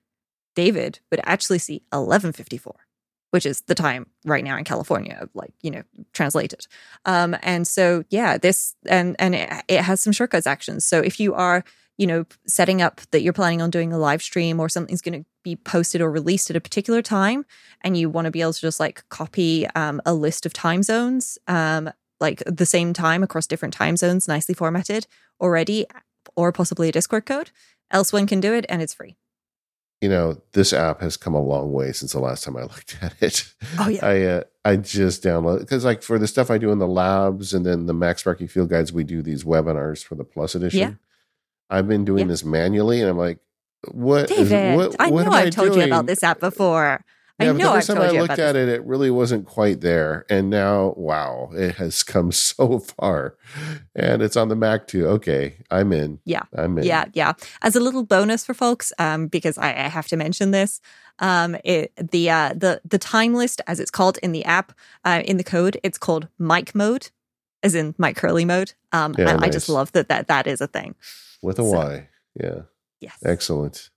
David would actually see 1154 which is the time right now in California, like you know, translated. Um, and so, yeah, this and and it, it, has some shortcuts actions. So if you are, you know, setting up that you're planning on doing a live stream or something's going to be posted or released at a particular time, and you want to be able to just like copy um, a list of time zones, um, like the same time across different time zones, nicely formatted already, or possibly a Discord code, Elsewhen can do it, and it's free you know, this app has come a long way since the last time I [laughs] looked at it. Oh yeah. I uh, I just download because like for the stuff I do in the labs and then the MacSparky Field Guides, we do these webinars for the Plus edition. Yeah. I've been doing Yeah. this manually, and I'm like, what? is- David, what, I what know I've told you about this app before. I Yeah, but know the first time I looked at it, it really wasn't quite there, and now, wow, it has come [laughs] so far, and it's on the Mac too. Okay, I'm in. Yeah. I'm in. Yeah, yeah. As a little bonus for folks, um, because I, I have to mention this, um, it, the uh, the the time list, as it's called in the app, uh, in the code, it's called mic mode, as in Mike Curly mode. Um, Yeah, and I just love that that that is a thing. with a So- Y. Yeah. Yes. Excellent.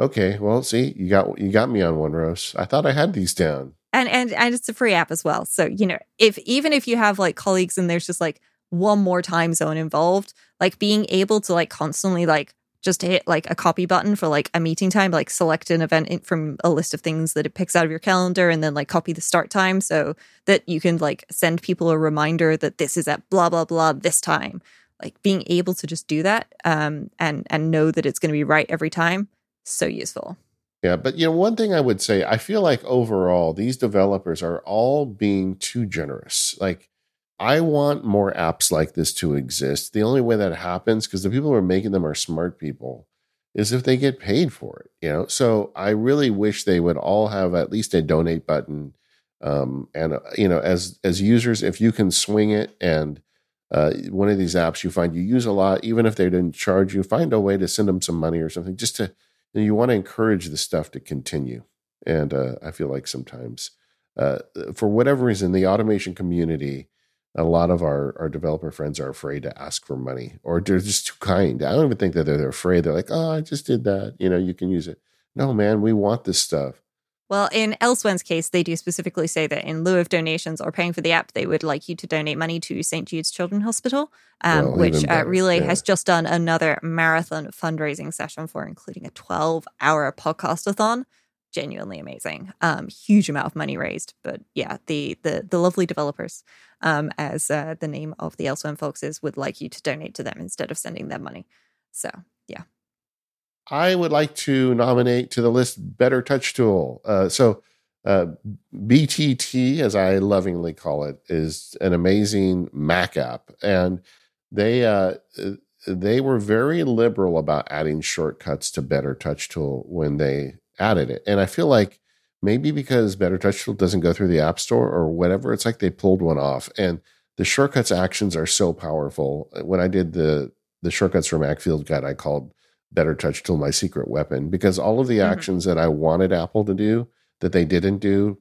Okay, well, see, you got you got me on one roast. I thought I had these down. and and and it's a free app as well. So you know, if even if you have like colleagues and there's just like one more time zone involved, like being able to like constantly like just hit like a copy button for like a meeting time, like select an event in, from a list of things that it picks out of your calendar, and then like copy the start time so that you can like send people a reminder that this is at blah blah blah this time. Like being able to just do that um, and and know that it's going to be right every time, so useful. Yeah, but you know, one thing I would say, I feel like overall these developers are all being too generous. Like I want more apps like this to exist. The only way that happens because the people who are making them are smart people is if they get paid for it, you know. So I really wish they would all have at least a donate button um and uh, you know as as users if you can swing it and uh, one of these apps you find you use a lot, even if they didn't charge you, find a way to send them some money or something just to you, you want to encourage the stuff to continue. And uh, I feel like sometimes, uh, for whatever reason, the automation community, a lot of our, our developer friends are afraid to ask for money or they're just too kind. I don't even think that they're, they're afraid. They're like, oh, I just did that. You know, you can use it. No, man, we want this stuff. Well, in Elsewhen's case, they do specifically say that in lieu of donations or paying for the app, they would like you to donate money to St. Jude's Children's Hospital, um, Well, which uh, Relay yeah. has just done another marathon fundraising session for, including a 12 hour podcastathon. Genuinely amazing. Um, huge amount of money raised. But yeah, the the, the lovely developers, um, as uh, the name of the Elsewhen folks is, would like you to donate to them instead of sending them money. So yeah. I would like to nominate to the list BetterTouchTool. Uh, so, uh, BTT, as I lovingly call it, is an amazing Mac app, and they uh, they were very liberal about adding shortcuts to BetterTouchTool when they added it, and I feel like maybe because BetterTouchTool doesn't go through the App Store or whatever, it's like they pulled one off, and the shortcuts actions are so powerful. When I did the the shortcuts for Mac Field Guide, I called BetterTouchTool my secret weapon because all of the Mhm. actions that I wanted Apple to do that they didn't do,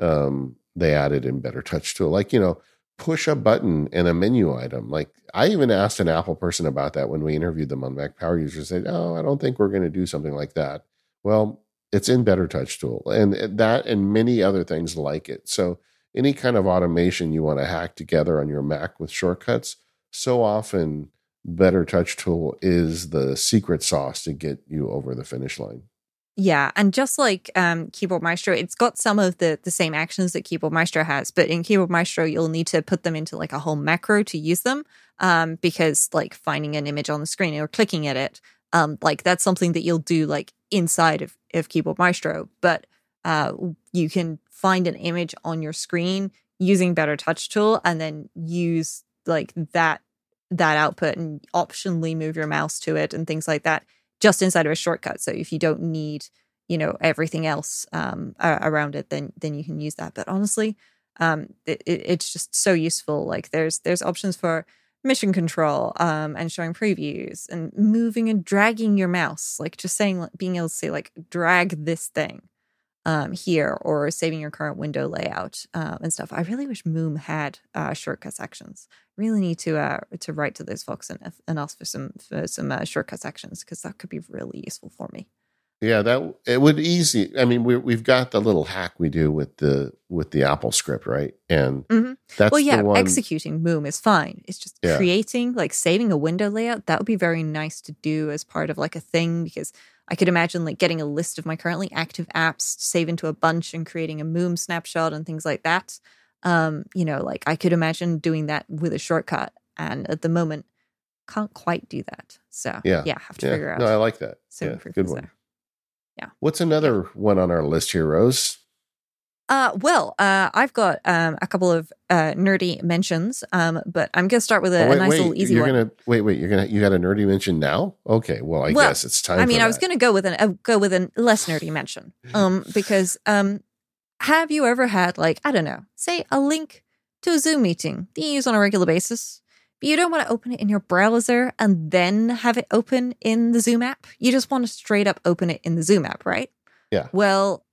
um, they added in BetterTouchTool. Like, you know, push a button and a menu item. Like, I even asked an Apple person about that when we interviewed them on Mac Power Users. They said, Oh, I don't think we're going to do something like that. Well, it's in BetterTouchTool and that and many other things like it. So, any kind of automation you want to hack together on your Mac with shortcuts, so often BetterTouchTool is the secret sauce to get you over the finish line. Yeah, and just like um, Keyboard Maestro, it's got some of the the same actions that Keyboard Maestro has, but in Keyboard Maestro, you'll need to put them into like a whole macro to use them, um, because like finding an image on the screen or clicking at it, um, like that's something that you'll do like inside of, of Keyboard Maestro, but uh, you can find an image on your screen using BetterTouchTool, and then use like that that output and optionally move your mouse to it and things like that just inside of a shortcut. So if you don't need, you know, everything else um, around it, then then you can use that. But honestly, um, it, it, it's just so useful. Like there's there's options for mission control um, and showing previews and moving and dragging your mouse, like just saying, being able to say like drag this thing um, here or saving your current window layout um, and stuff. I really wish Moom had uh, shortcuts actions. Really need to uh, to write to those folks and, and ask for some for some uh, shortcuts actions because that could be really useful for me. Yeah, that it would easy. I mean, we we've got the little hack we do with the with the Apple script, right? And Mhm. that's well, yeah, executing Moom is fine. It's just Yeah. creating, like saving a window layout. That would be very nice to do as part of like a thing because I could imagine like getting a list of my currently active apps, save into a bunch, and creating a Moom snapshot and things like that. Um, you know, like I could imagine doing that with a shortcut, and at the moment, can't quite do that. So Yeah. yeah, have to yeah, figure out no, I like that. some yeah, good one. there. Yeah. What's another one on our list here, Rose? Uh, well, uh, I've got um, a couple of uh, nerdy mentions, um, but I'm going to start with a, Oh, wait, a nice wait, little easy you're one. gonna wait, wait. You're gonna you got a nerdy mention now? Okay, well, I Well, guess it's time. I mean, I was going to go with an uh, go with a less nerdy mention, um, because um, have you ever had like I don't know, say a link to a Zoom meeting that you use on a regular basis, but you don't want to open it in your browser and then have it open in the Zoom app? You just want to straight up open it in the Zoom app, right? Yeah. Well,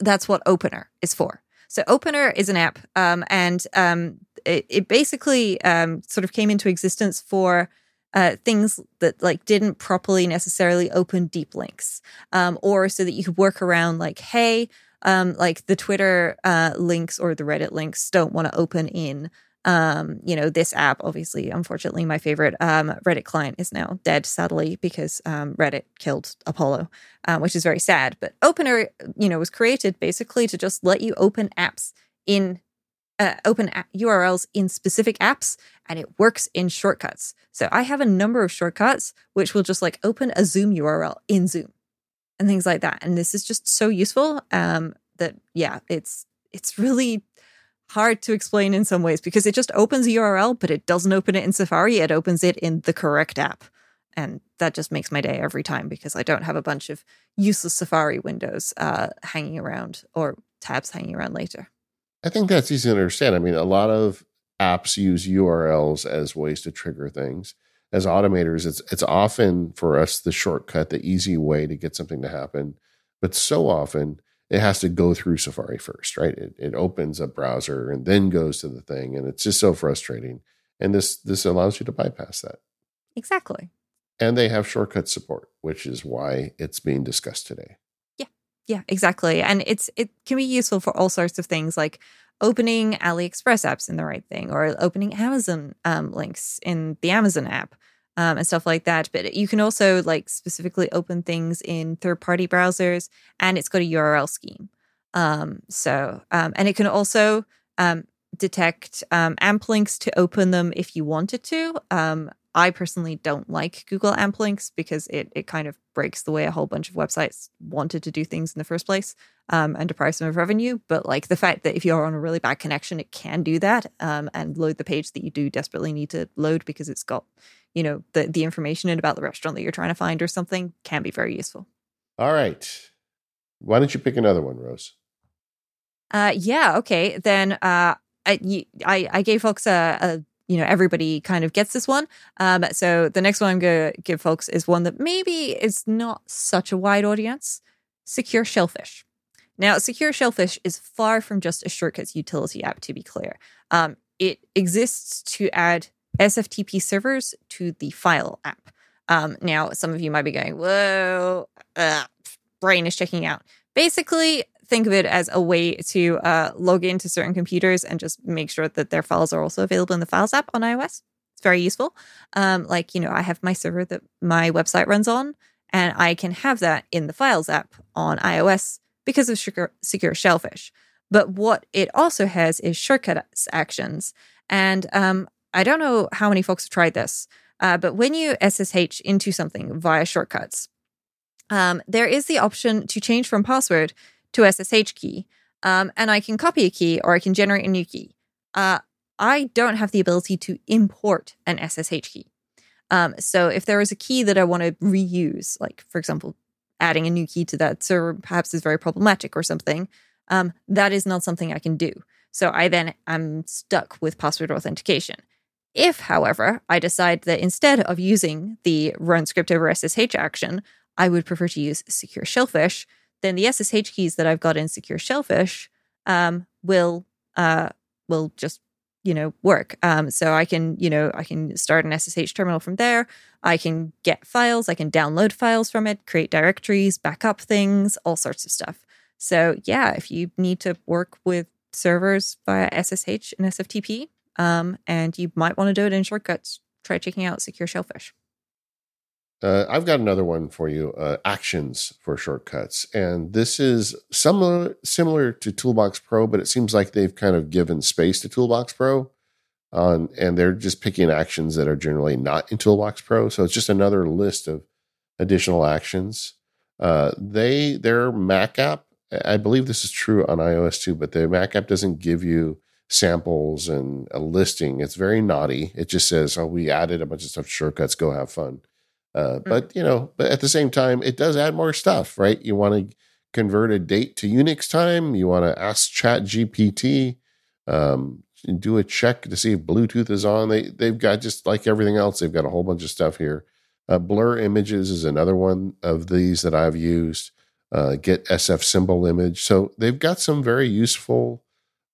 that's what Opener is for. So Opener is an app, um, and um, it, it basically um, sort of came into existence for uh, things that like didn't properly necessarily open deep links, um, or so that you could work around like, hey, um, like the Twitter uh, links or the Reddit links don't want to open in. Um, you know, this app, obviously, unfortunately, my favorite um, Reddit client is now dead, sadly, because um, Reddit killed Apollo, uh, which is very sad. But Opener, you know, was created basically to just let you open apps in uh, open a- URLs in specific apps and it works in shortcuts. So I have a number of shortcuts which will just like open a Zoom URL in Zoom and things like that. And this is just so useful um, that yeah, it's it's really hard to explain in some ways because it just opens a URL, but it doesn't open it in Safari. It opens it in the correct app. And that just makes my day every time because I don't have a bunch of useless Safari windows uh, hanging around or tabs hanging around later. I think that's easy to understand. I mean, a lot of apps use URLs as ways to trigger things. As automators, it's it's often for us the shortcut, the easy way to get something to happen. But so often it has to go through Safari first, right? It, it opens a browser and then goes to the thing, and it's just so frustrating. And this this allows you to bypass that. Exactly. And they have shortcut support, which is why it's being discussed today. Yeah, yeah, exactly. And it's it can be useful for all sorts of things like opening AliExpress apps in the right thing or opening Amazon um, links in the Amazon app um, and stuff like that. But you can also like specifically open things in third party browsers and it's got a URL scheme. Um, so, um, and it can also um, detect um, AMP links to open them if you wanted to. I personally don't like Google AMP links because it it kind of breaks the way a whole bunch of websites wanted to do things in the first place um, and deprives them of revenue. But like the fact that if you're on a really bad connection, it can do that um, and load the page that you do desperately need to load because it's got you know the the information in about the restaurant that you're trying to find or something can be very useful. All right. Why don't you pick another one, Rose? Uh, yeah. Okay. Then uh, I, I I gave folks a, a you know everybody kind of gets this one. Um, so the next one I'm gonna give folks is one that maybe is not such a wide audience. Secure Shellfish. Now, Secure Shellfish is far from just a shortcuts utility app. To be clear, um, it exists to add SFTP servers to the file app. Um, now, some of you might be going, "Whoa, uh, brain is checking out." Basically, think of it as a way to uh, log into certain computers and just make sure that their files are also available in the Files app on iOS. It's very useful. Um, like, you know, I have my server that my website runs on, and I can have that in the Files app on iOS because of Secure, Shellfish. But what it also has is shortcuts actions. And um, I don't know how many folks have tried this, uh, but when you SSH into something via shortcuts, um, there is the option to change from password to SSH key. Um, and I can copy a key or I can generate a new key. Uh, I don't have the ability to import an SSH key. Um, so if there is a key that I want to reuse, like for example, adding a new key to that server perhaps is very problematic or something, um, that is not something I can do. So I then am stuck with password authentication. If, however, I decide that instead of using the run script over SSH action, I would prefer to use secure shellfish, then the SSH keys that I've got in secure shellfish um, will uh, will just you know work. Um, so I can you know I can start an SSH terminal from there. I can get files. I can download files from it, create directories, backup things, all sorts of stuff. So yeah, if you need to work with servers via SSH and SFTP, um, and you might want to do it in shortcuts, try checking out secure shellfish. Uh, I've got another one for you. Uh, actions for shortcuts, and this is similar similar to Toolbox Pro, but it seems like they've kind of given space to Toolbox Pro, on and they're just picking actions that are generally not in Toolbox Pro. So it's just another list of additional actions. Uh, they their Mac app, I believe this is true on iOS too, but their Mac app doesn't give you samples and a listing. It's very naughty. It just says, "Oh, we added a bunch of stuff shortcuts. Go have fun." Uh, Hmm. But you know, but at the same time, it does add more stuff, right? You want to convert a date to Unix time. You want to ask Chat GPT, um, do a check to see if Bluetooth is on. They they've got just like everything else. They've got a whole bunch of stuff here. Uh, blur images is another one of these that I've used. Uh, get SF symbol image. So they've got some very useful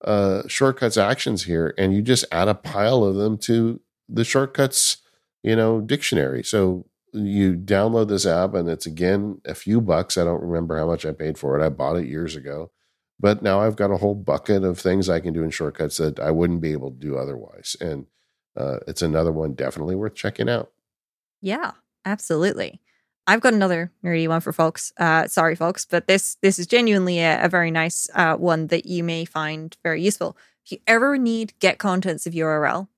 uh, shortcuts actions here, and you just add a pile of them to the shortcuts, you know, dictionary. So you download this app, and it's again a few bucks. I don't remember how much I paid for it. I bought it years ago, but now I've got a whole bucket of things I can do in shortcuts that I wouldn't be able to do otherwise, and uh, it's another one definitely worth checking out. Yeah, absolutely. I've got another nerdy one for folks. Uh, sorry, folks, but this this is genuinely a, a very nice uh, one that you may find very useful. If you ever need get contents of URL,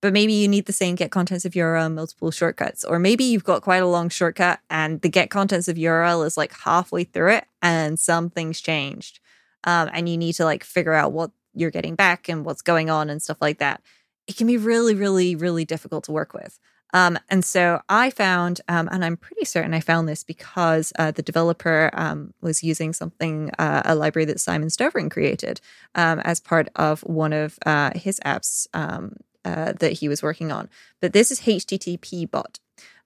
but maybe you need the same get contents of URL multiple shortcuts, or maybe you've got quite a long shortcut and the get contents of URL is like halfway through it and something's changed, um, and you need to like figure out what you're getting back and what's going on and stuff like that. It can be really, really, really difficult to work with. Um, and so I found, um, and I'm pretty certain I found this because uh, the developer um, was using something, uh, a library that Simon Støvring created um, as part of one of uh, his apps um, uh, that he was working on. But this is HTTPBot.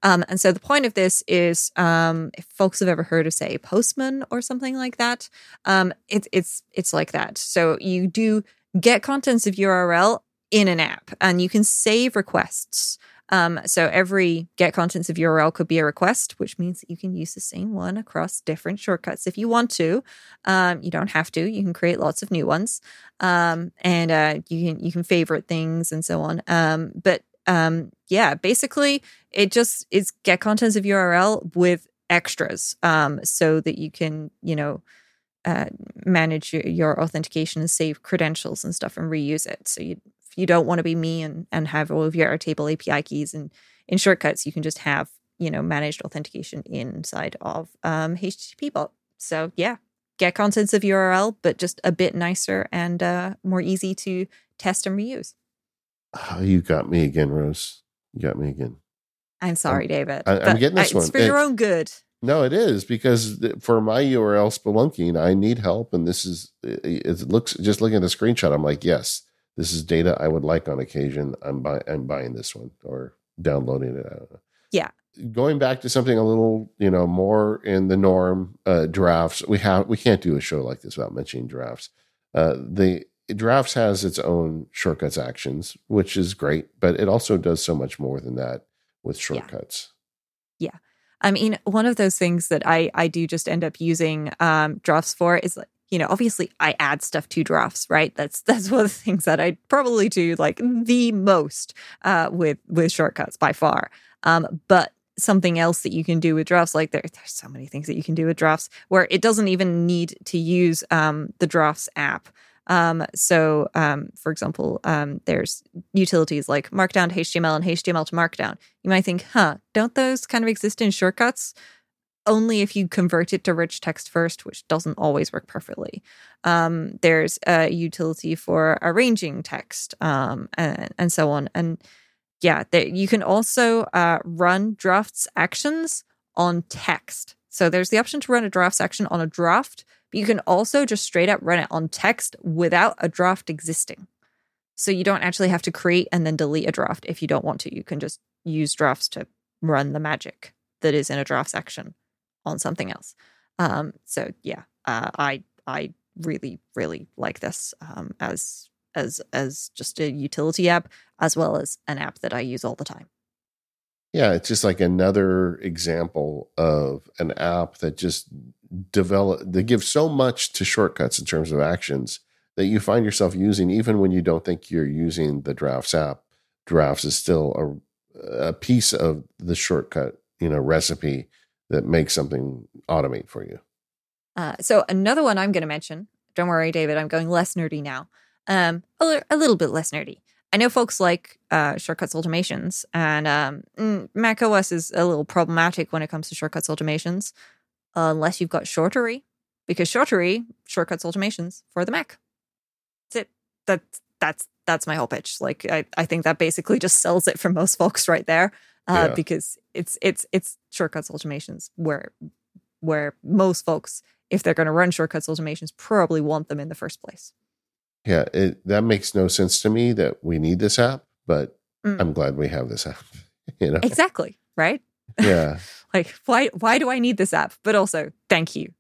Um, and so the point of this is, um, if folks have ever heard of, say, Postman or something like that, um, it's it's it's like that. So you do get contents of URL in an app, and you can save requests. Um, so every get contents of URL could be a request, which means that you can use the same one across different shortcuts if you want to. Um, you don't have to. You can create lots of new ones, um, and uh, you can you can favorite things and so on. Um, but um, yeah, basically, it just is get contents of URL with extras, um, so that you can you know uh, manage your, your authentication and save credentials and stuff and reuse it. So you you don't want to be me and and have all of your Airtable API keys and in shortcuts, you can just have you know managed authentication inside of um, HTTPBot. So yeah, get contents of URL, but just a bit nicer and uh, more easy to test and reuse. Oh, you got me again, Rose. You got me again. I'm sorry, David. I- I'm getting this It's one. for your own good. No, it is because for my URL spelunking, I need help, and this is it, looks just looking at the screenshot. I'm like, yes, this is data I would like on occasion. I'm buy, I'm buying this one or downloading it. I don't know. Yeah. Going back to something a little, you know, more in the norm, uh, drafts. We have we can't do a show like this without mentioning drafts. Uh, the drafts has its own shortcuts actions, which is great, but it also does so much more than that with shortcuts. I mean, one of those things that I I do just end up using um, drafts for is like you know obviously I add stuff to drafts, right? That's that's one of the things that I probably do like the most uh, with with shortcuts by far. Um, but something else that you can do with drafts, like there, there's so many things that you can do with drafts where it doesn't even need to use um, the drafts app. Um, so, um, for example, um, there's utilities like Markdown to HTML and HTML to Markdown. You might think, huh, don't those kind of exist in shortcuts? Only if you convert it to rich text first, which doesn't always work perfectly. Um, there's a utility for arranging text um, and, and so on. And yeah, you can also uh, run drafts actions on text. So there's the option to run a drafts action on a draft, but you can also just straight up run it on text without a draft existing. So you don't actually have to create and then delete a draft if you don't want to. You can just use drafts to run the magic that is in a draft section on something else. Um, so yeah, uh, I I really really like this um, as as as just a utility app as well as an app that I use all the time. Yeah, it's just like another example of an app that just develop they give so much to shortcuts in terms of actions that you find yourself using even when you don't think you're using the drafts app. Drafts is still a, a piece of the shortcut, you know, recipe that makes something automate for you. Uh, so another one I'm going to mention. Don't worry, David. I'm going less nerdy now. Um, a, little bit less nerdy. I know folks like uh, shortcuts automations, and um, mm, Mac OS is a little problematic when it comes to shortcuts automations. Unless you've got Shortery, because Shortery shortcuts automations for the Mac. That's it. That's that's that's my whole pitch. Like I, I think that basically just sells it for most folks right there. Uh, Yeah. because it's it's it's shortcuts automations where where most folks, if they're gonna run shortcuts automations, probably want them in the first place. Yeah, it, that makes no sense to me that we need this app, but Mm. I'm glad we have this app. [laughs] You know, Exactly. Right? Yeah, [laughs] like why why do I need this app? But also thank you,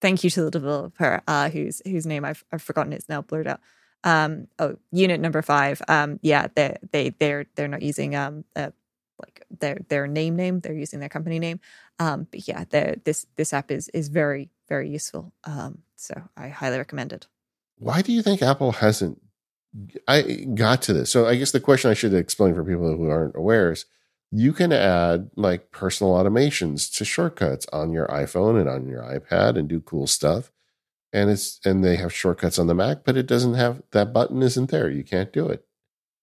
thank you to the developer uh, whose whose name I've I've forgotten. It's now blurred out. Um, oh, unit number five. Um, yeah, they they they're they're not using um uh, like their their name name. They're using their company name. Um, but yeah, this this app is is very very useful. Um, so I highly recommend it. why do you think Apple hasn't I got to this? So I guess the question I should explain for people who aren't aware is you can add like personal automations to shortcuts on your iPhone and on your iPad and do cool stuff. And it's and they have shortcuts on the Mac, but it doesn't have that button isn't there. You can't do it.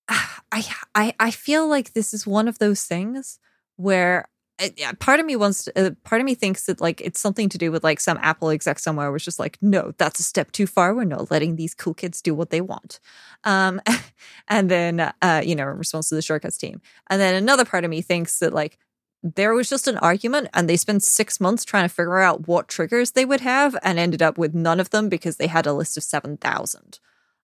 Ah, I I I feel like this is one of those things where part of me wants to, uh, part of me thinks that like it's something to do with like some Apple exec somewhere was just like no that's a step too far. We're not letting these cool kids do what they want. Um [laughs] and then uh you know in response to the shortcuts team. And then another part of me thinks that like there was just an argument and they spent six months trying to figure out what triggers they would have and ended up with none of them because they had a list of 7000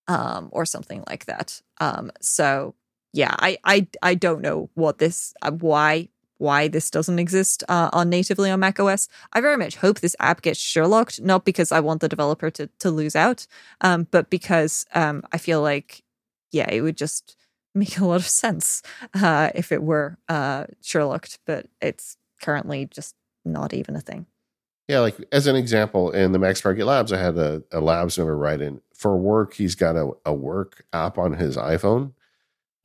um, or something like that. Um, so yeah, I, I I don't know what this uh, why why this doesn't exist uh, on natively on macOS. I very much hope this app gets Sherlocked, not because I want the developer to to lose out, um, but because um, I feel like yeah, it would just [laughs] make a lot of sense uh, if it were uh, Sherlocked, but it's currently just not even a thing. Yeah, like as an example, in the MacSparky Labs, I had a, a labs member write in for work. He's got a, a work app on his iPhone,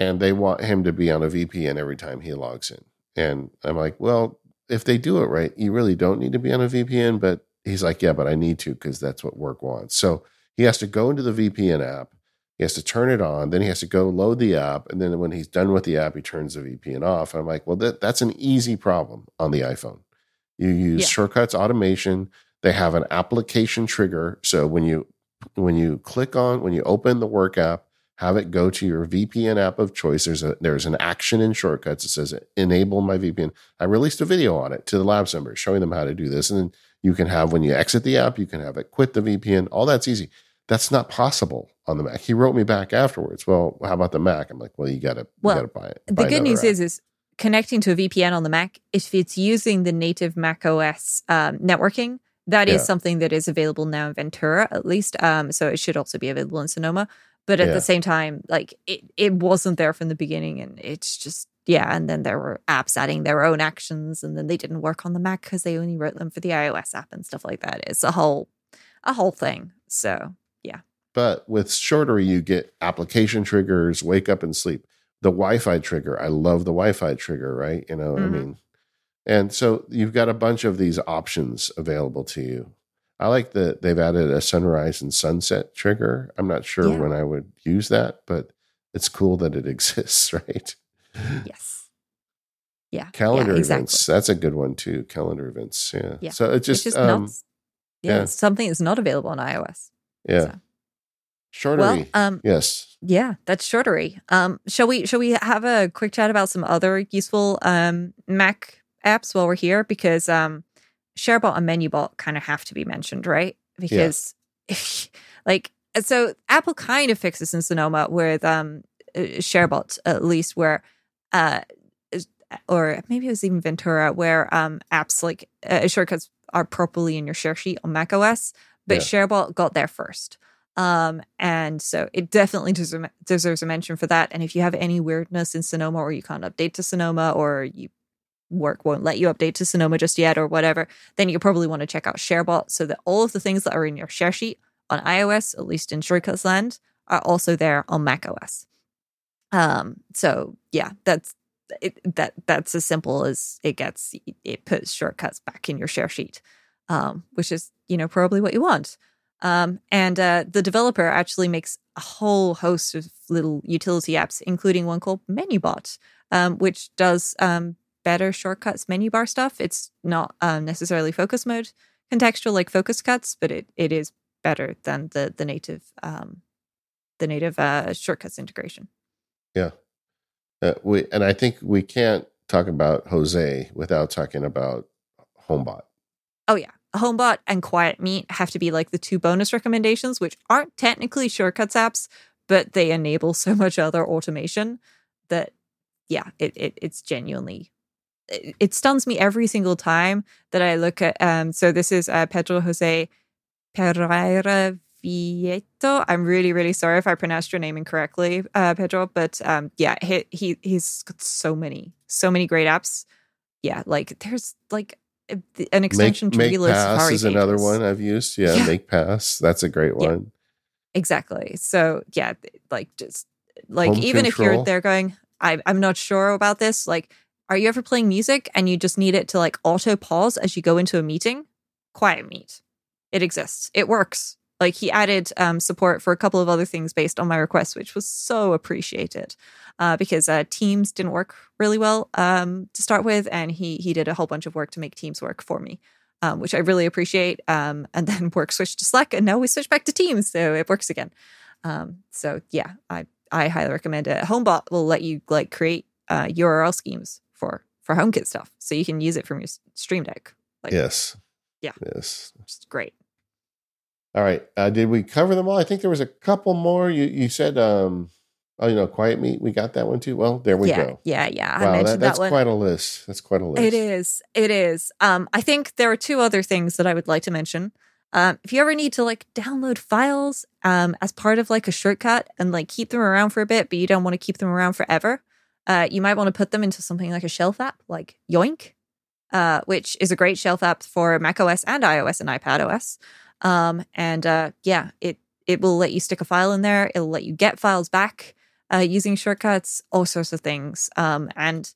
and they want him to be on a VPN every time he logs in. And I'm like, well, if they do it right, you really don't need to be on a VPN. But he's like, yeah, but I need to because that's what work wants. So he has to go into the VPN app. He has to turn it on. Then he has to go load the app. And then when he's done with the app, he turns the VPN off. I'm like, well, that, that's an easy problem on the iPhone. You use Yeah. shortcuts automation. They have an application trigger. So when you when you click on when you open the work app, have it go to your VPN app of choice. There's a there's an action in shortcuts that says enable my VPN. I released a video on it to the labs members showing them how to do this. And then you can have when you exit the app, you can have it quit the VPN. All that's easy. That's not possible on the Mac. He wrote me back afterwards. Well, how about the Mac? I'm like, well, you gotta Well, you gotta buy it. The good news app. is, is connecting to a VPN on the Mac, if it's using the native Mac OS um, networking, that is Yeah. something that is available now in Ventura, at least. Um, so it should also be available in Sonoma. But at Yeah. the same time, like it, it wasn't there from the beginning, and it's just yeah. And then there were apps adding their own actions, and then they didn't work on the Mac because they only wrote them for the iOS app and stuff like that. It's a whole, a whole thing. So yeah. But with Shortery you get application triggers, wake up and sleep. The Wi-Fi trigger, I love the Wi-Fi trigger, right? You know, I Mhm. mean, and so you've got a bunch of these options available to you. I like that they've added a sunrise and sunset trigger. I'm not sure Yeah. when I would use that, but it's cool that it [laughs] exists, right? yes, yeah, Calendar yeah, exactly. events, that's a good one too. Calendar events, yeah. Yeah. So it just, it's just um, not. Yeah, yeah. something that's not available on iOS. yeah. So. Shortery, Well, um, yes. Yeah, that's shortery. Um, shall we shall we have a quick chat about some other useful um Mac apps while we're here? Because um ShareBot and MenuBot kind of have to be mentioned, right? Because if [laughs] like so Apple kind of fixes in Sonoma with um uh, ShareBot at least where uh or maybe it was even Ventura where um apps like uh, shortcuts are properly in your share sheet on Mac OS, but Yeah. ShareBot got there first. Um, and so it definitely deserves, deserves a mention for that. And if you have any weirdness in Sonoma or you can't update to Sonoma or you work won't let you update to Sonoma just yet or whatever, then you probably want to check out ShareBot so that all of the things that are in your share sheet on iOS, at least in Shortcuts land, are also there on Mac OS. Um, so yeah, that's it, that that's as simple as it gets. It puts shortcuts back in your share sheet, um, which is you know probably what you want. Um, and uh, the developer actually makes a whole host of little utility apps, including one called MenuBot, um, which does um, better shortcuts menu bar stuff. It's not um, necessarily focus mode contextual like FocusCuts, but it, it is better than the the native um, the native uh, shortcuts integration. Yeah, uh, we and I think we can't talk about Jose without talking about HomeBot. Oh yeah, HomeBot and QuietMeet have to be like the two bonus recommendations, which aren't technically shortcuts apps, but they enable so much other automation that yeah, it, it it's genuinely it, it stuns me every single time that I look at um so this is uh, Pedro Jose Pereira Vieito. I'm really, really sorry if I pronounced your name incorrectly, uh, Pedro. But um, yeah, he, he he's got so many, so many great apps. Yeah, like there's like an extension make, to make Pass Safari is another one I've used. Yeah, Yeah. Make Pass. That's a great Yeah. one. Exactly. So yeah, like just like Home even if you're there going, I, I'm not sure about this. Like, are you ever playing music and you just need it to like auto pause as you go into a meeting? QuietMeet. It exists. It works. Like he added um, support for a couple of other things based on my request, which was so appreciated uh, because uh, Teams didn't work really well um, to start with, and he he did a whole bunch of work to make Teams work for me, um, which I really appreciate. Um, [laughs] and then work switched to Slack, and now we switch back to Teams, so it works again. Um, so yeah, I I highly recommend it. HomeBot will let you like create uh, URL schemes for for HomeKit stuff, so you can use it from your Stream Deck. Like, yes. Yeah. Yes. it's great. All right. Uh, did we cover them all? I think there was a couple more. You you said um oh you know QuietMeet. We got that one too. Well, there we yeah, go. yeah, yeah. I mentioned that, that, that's one. quite a list. That's quite a list. It is. It is. Um, I think there are two other things that I would like to mention. Um, if you ever need to like download files um, as part of like a shortcut and like keep them around for a bit, but you don't want to keep them around forever, uh, you might want to put them into something like a shelf app, like Yoink, uh, which is a great shelf app for Mac OS and iOS and iPad OS. Um, and uh, yeah, it it will let you stick a file in there. It'll let you get files back uh, using shortcuts, all sorts of things. Um, and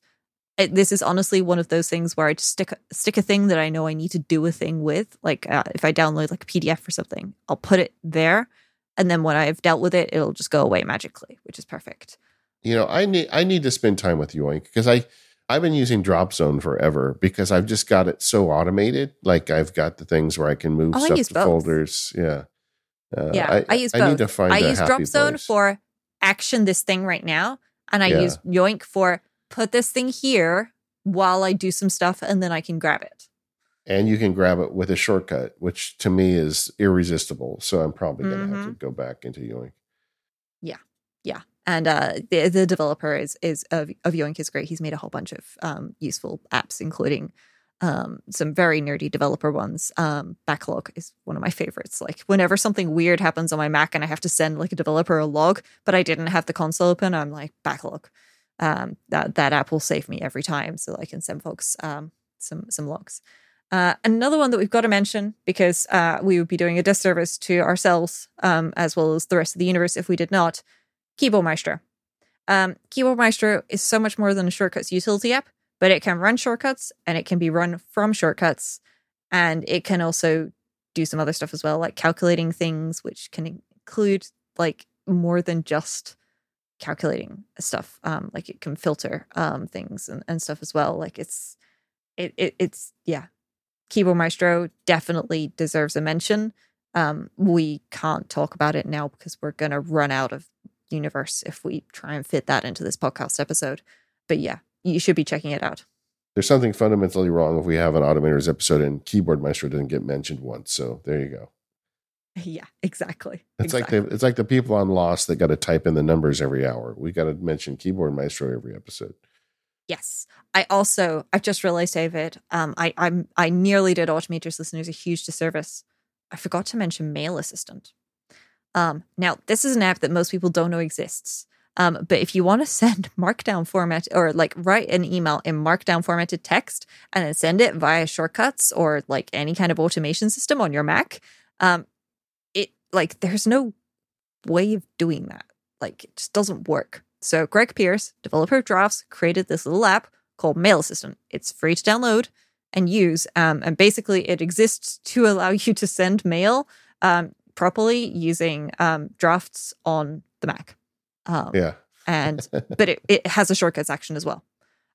it, this is honestly one of those things where I just stick stick a thing that I know I need to do a thing with. Like uh, if I download like a PDF or something, I'll put it there, and then when I've dealt with it, it'll just go away magically, which is perfect. You know, I need I need to spend time with Yoink because I I've been using Dropzone forever because I've just got it so automated. Like I've got the things where I can move Oh, I stuff use to both. folders. Yeah. Uh, yeah, I, use both. I need to find I use Dropzone place. for action this thing right now, and I Yeah. use Yoink for put this thing here while I do some stuff, and then I can grab it. and you can grab it with a shortcut, which to me is irresistible. So I'm probably going to have to Mm-hmm. go back into Yoink. And uh, the the developer is is of, of Yoink is great. He's made a whole bunch of um, useful apps, including um, some very nerdy developer ones. Um, Backlog is one of my favorites. Like whenever something weird happens on my Mac and I have to send like a developer a log, but I didn't have the console open, I'm like Backlog. Um, that that app will save me every time, so I can send folks um, some some logs. Uh, another one that we've got to mention because uh, we would be doing a disservice to ourselves um, as well as the rest of the universe if we did not. Keyboard Maestro. Um, Keyboard Maestro is so much more than a shortcuts utility app, but it can run shortcuts and it can be run from shortcuts. And it can also do some other stuff as well, like calculating things, which can include like more than just calculating stuff. Um, like it can filter um, things and, and stuff as well. Like it's, it, it it's, yeah. Keyboard Maestro definitely deserves a mention. Um, we can't talk about it now because we're going to run out of universe if we try and fit that into this podcast episode. But yeah, you should be checking it out. There's something fundamentally wrong if we have an Automators episode and Keyboard Maestro didn't get mentioned once. So there you go. [laughs] Yeah, exactly. It's exactly. like the it's like the people on Lost that got to type in the numbers every hour. We got to mention Keyboard Maestro every episode. Yes. I also I've just realized, David, um, I I'm I nearly did Automators listeners a huge disservice. I forgot to mention Mail Assistant. Um, now this is an app that most people don't know exists. Um, but if you want to [laughs] send markdown format or like write an email in markdown formatted text and then send it via shortcuts or like any kind of automation system on your Mac, um, it like there's no way of doing that. Like it just doesn't work. So Greg Pierce, developer of Drafts, created this little app called Mail Assistant. It's free to download and use, um, and basically it exists to [laughs] allow you to send mail um, properly using um, drafts on the Mac. Um, Yeah. and [laughs] but it, it has a shortcuts action as well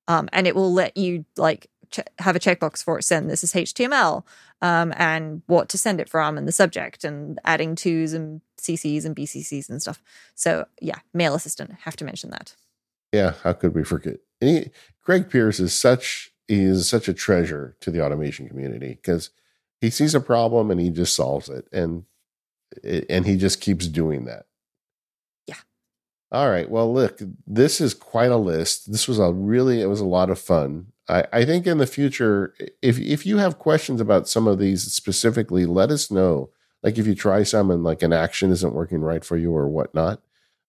um, and it will let you like ch- have a checkbox for it. send this is HTML um, and what to send it from and the subject and adding twos and CCs and BCCs and stuff. So yeah, Mail Assistant. Have to mention that. Yeah, how could we forget? He, Greg Pierce is such he is such a treasure to the automation community because he sees a problem and he just solves it and and he just keeps doing that. Yeah. All right. Well, look, this is quite a list. This was a really it was a lot of fun. I, I think in the future, if if you have questions about some of these specifically, let us know. Like if you try some and like an action isn't working right for you or whatnot.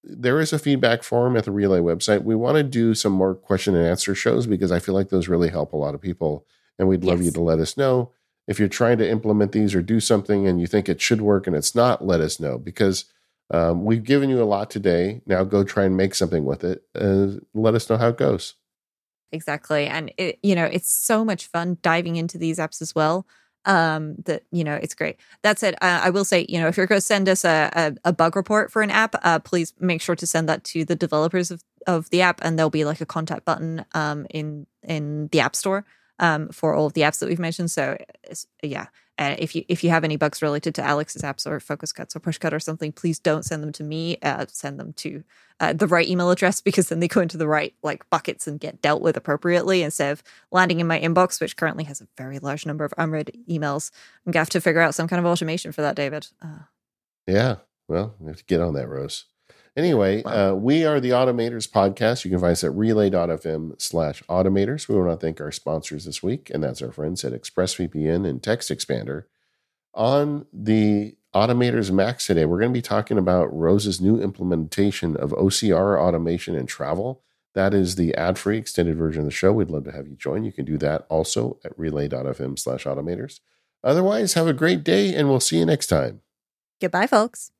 There is a feedback form at the Relay website. We want to do some more question and answer shows because I feel like those really help a lot of people. And we'd love yes. you to let us know if you're trying to implement these or do something and you think it should work and it's not, let us know because um, we've given you a lot today. Now go try and make something with it. Uh, let us know how it goes exactly and it, you know it's so much fun diving into these apps as well um that you know it's great that said uh, i will say you know if you're going to send us a, a, a, bug report for an app uh, please make sure to send that to the developers of, of the app and there'll be like a contact button um in in the app store um for all of the apps that we've mentioned so yeah uh, if you if you have any bugs related to Alex's apps or FocusCuts or Pushcut or something, please don't send them to me. Uh, send them to uh, the right email address [laughs] because then they go into the right like buckets and get dealt with appropriately instead of landing in my inbox, which currently has a very large number of unread emails. I'm gonna have to figure out some kind of automation for that, David. Uh, yeah, well, we have to get on that, Rose. Anyway, wow. uh, we are the Automators podcast. You can find us at relay.fm slash automators. We want to thank our sponsors this week, and that's our friends at ExpressVPN and TextExpander. On the Automators Max today, we're going to be talking about Rose's new implementation of OCR automation and travel. That is the ad free extended version of the show. We'd love to have you join. You can do that also at relay.fm slash automators. Otherwise, have a great day, and we'll see you next time. Goodbye, folks.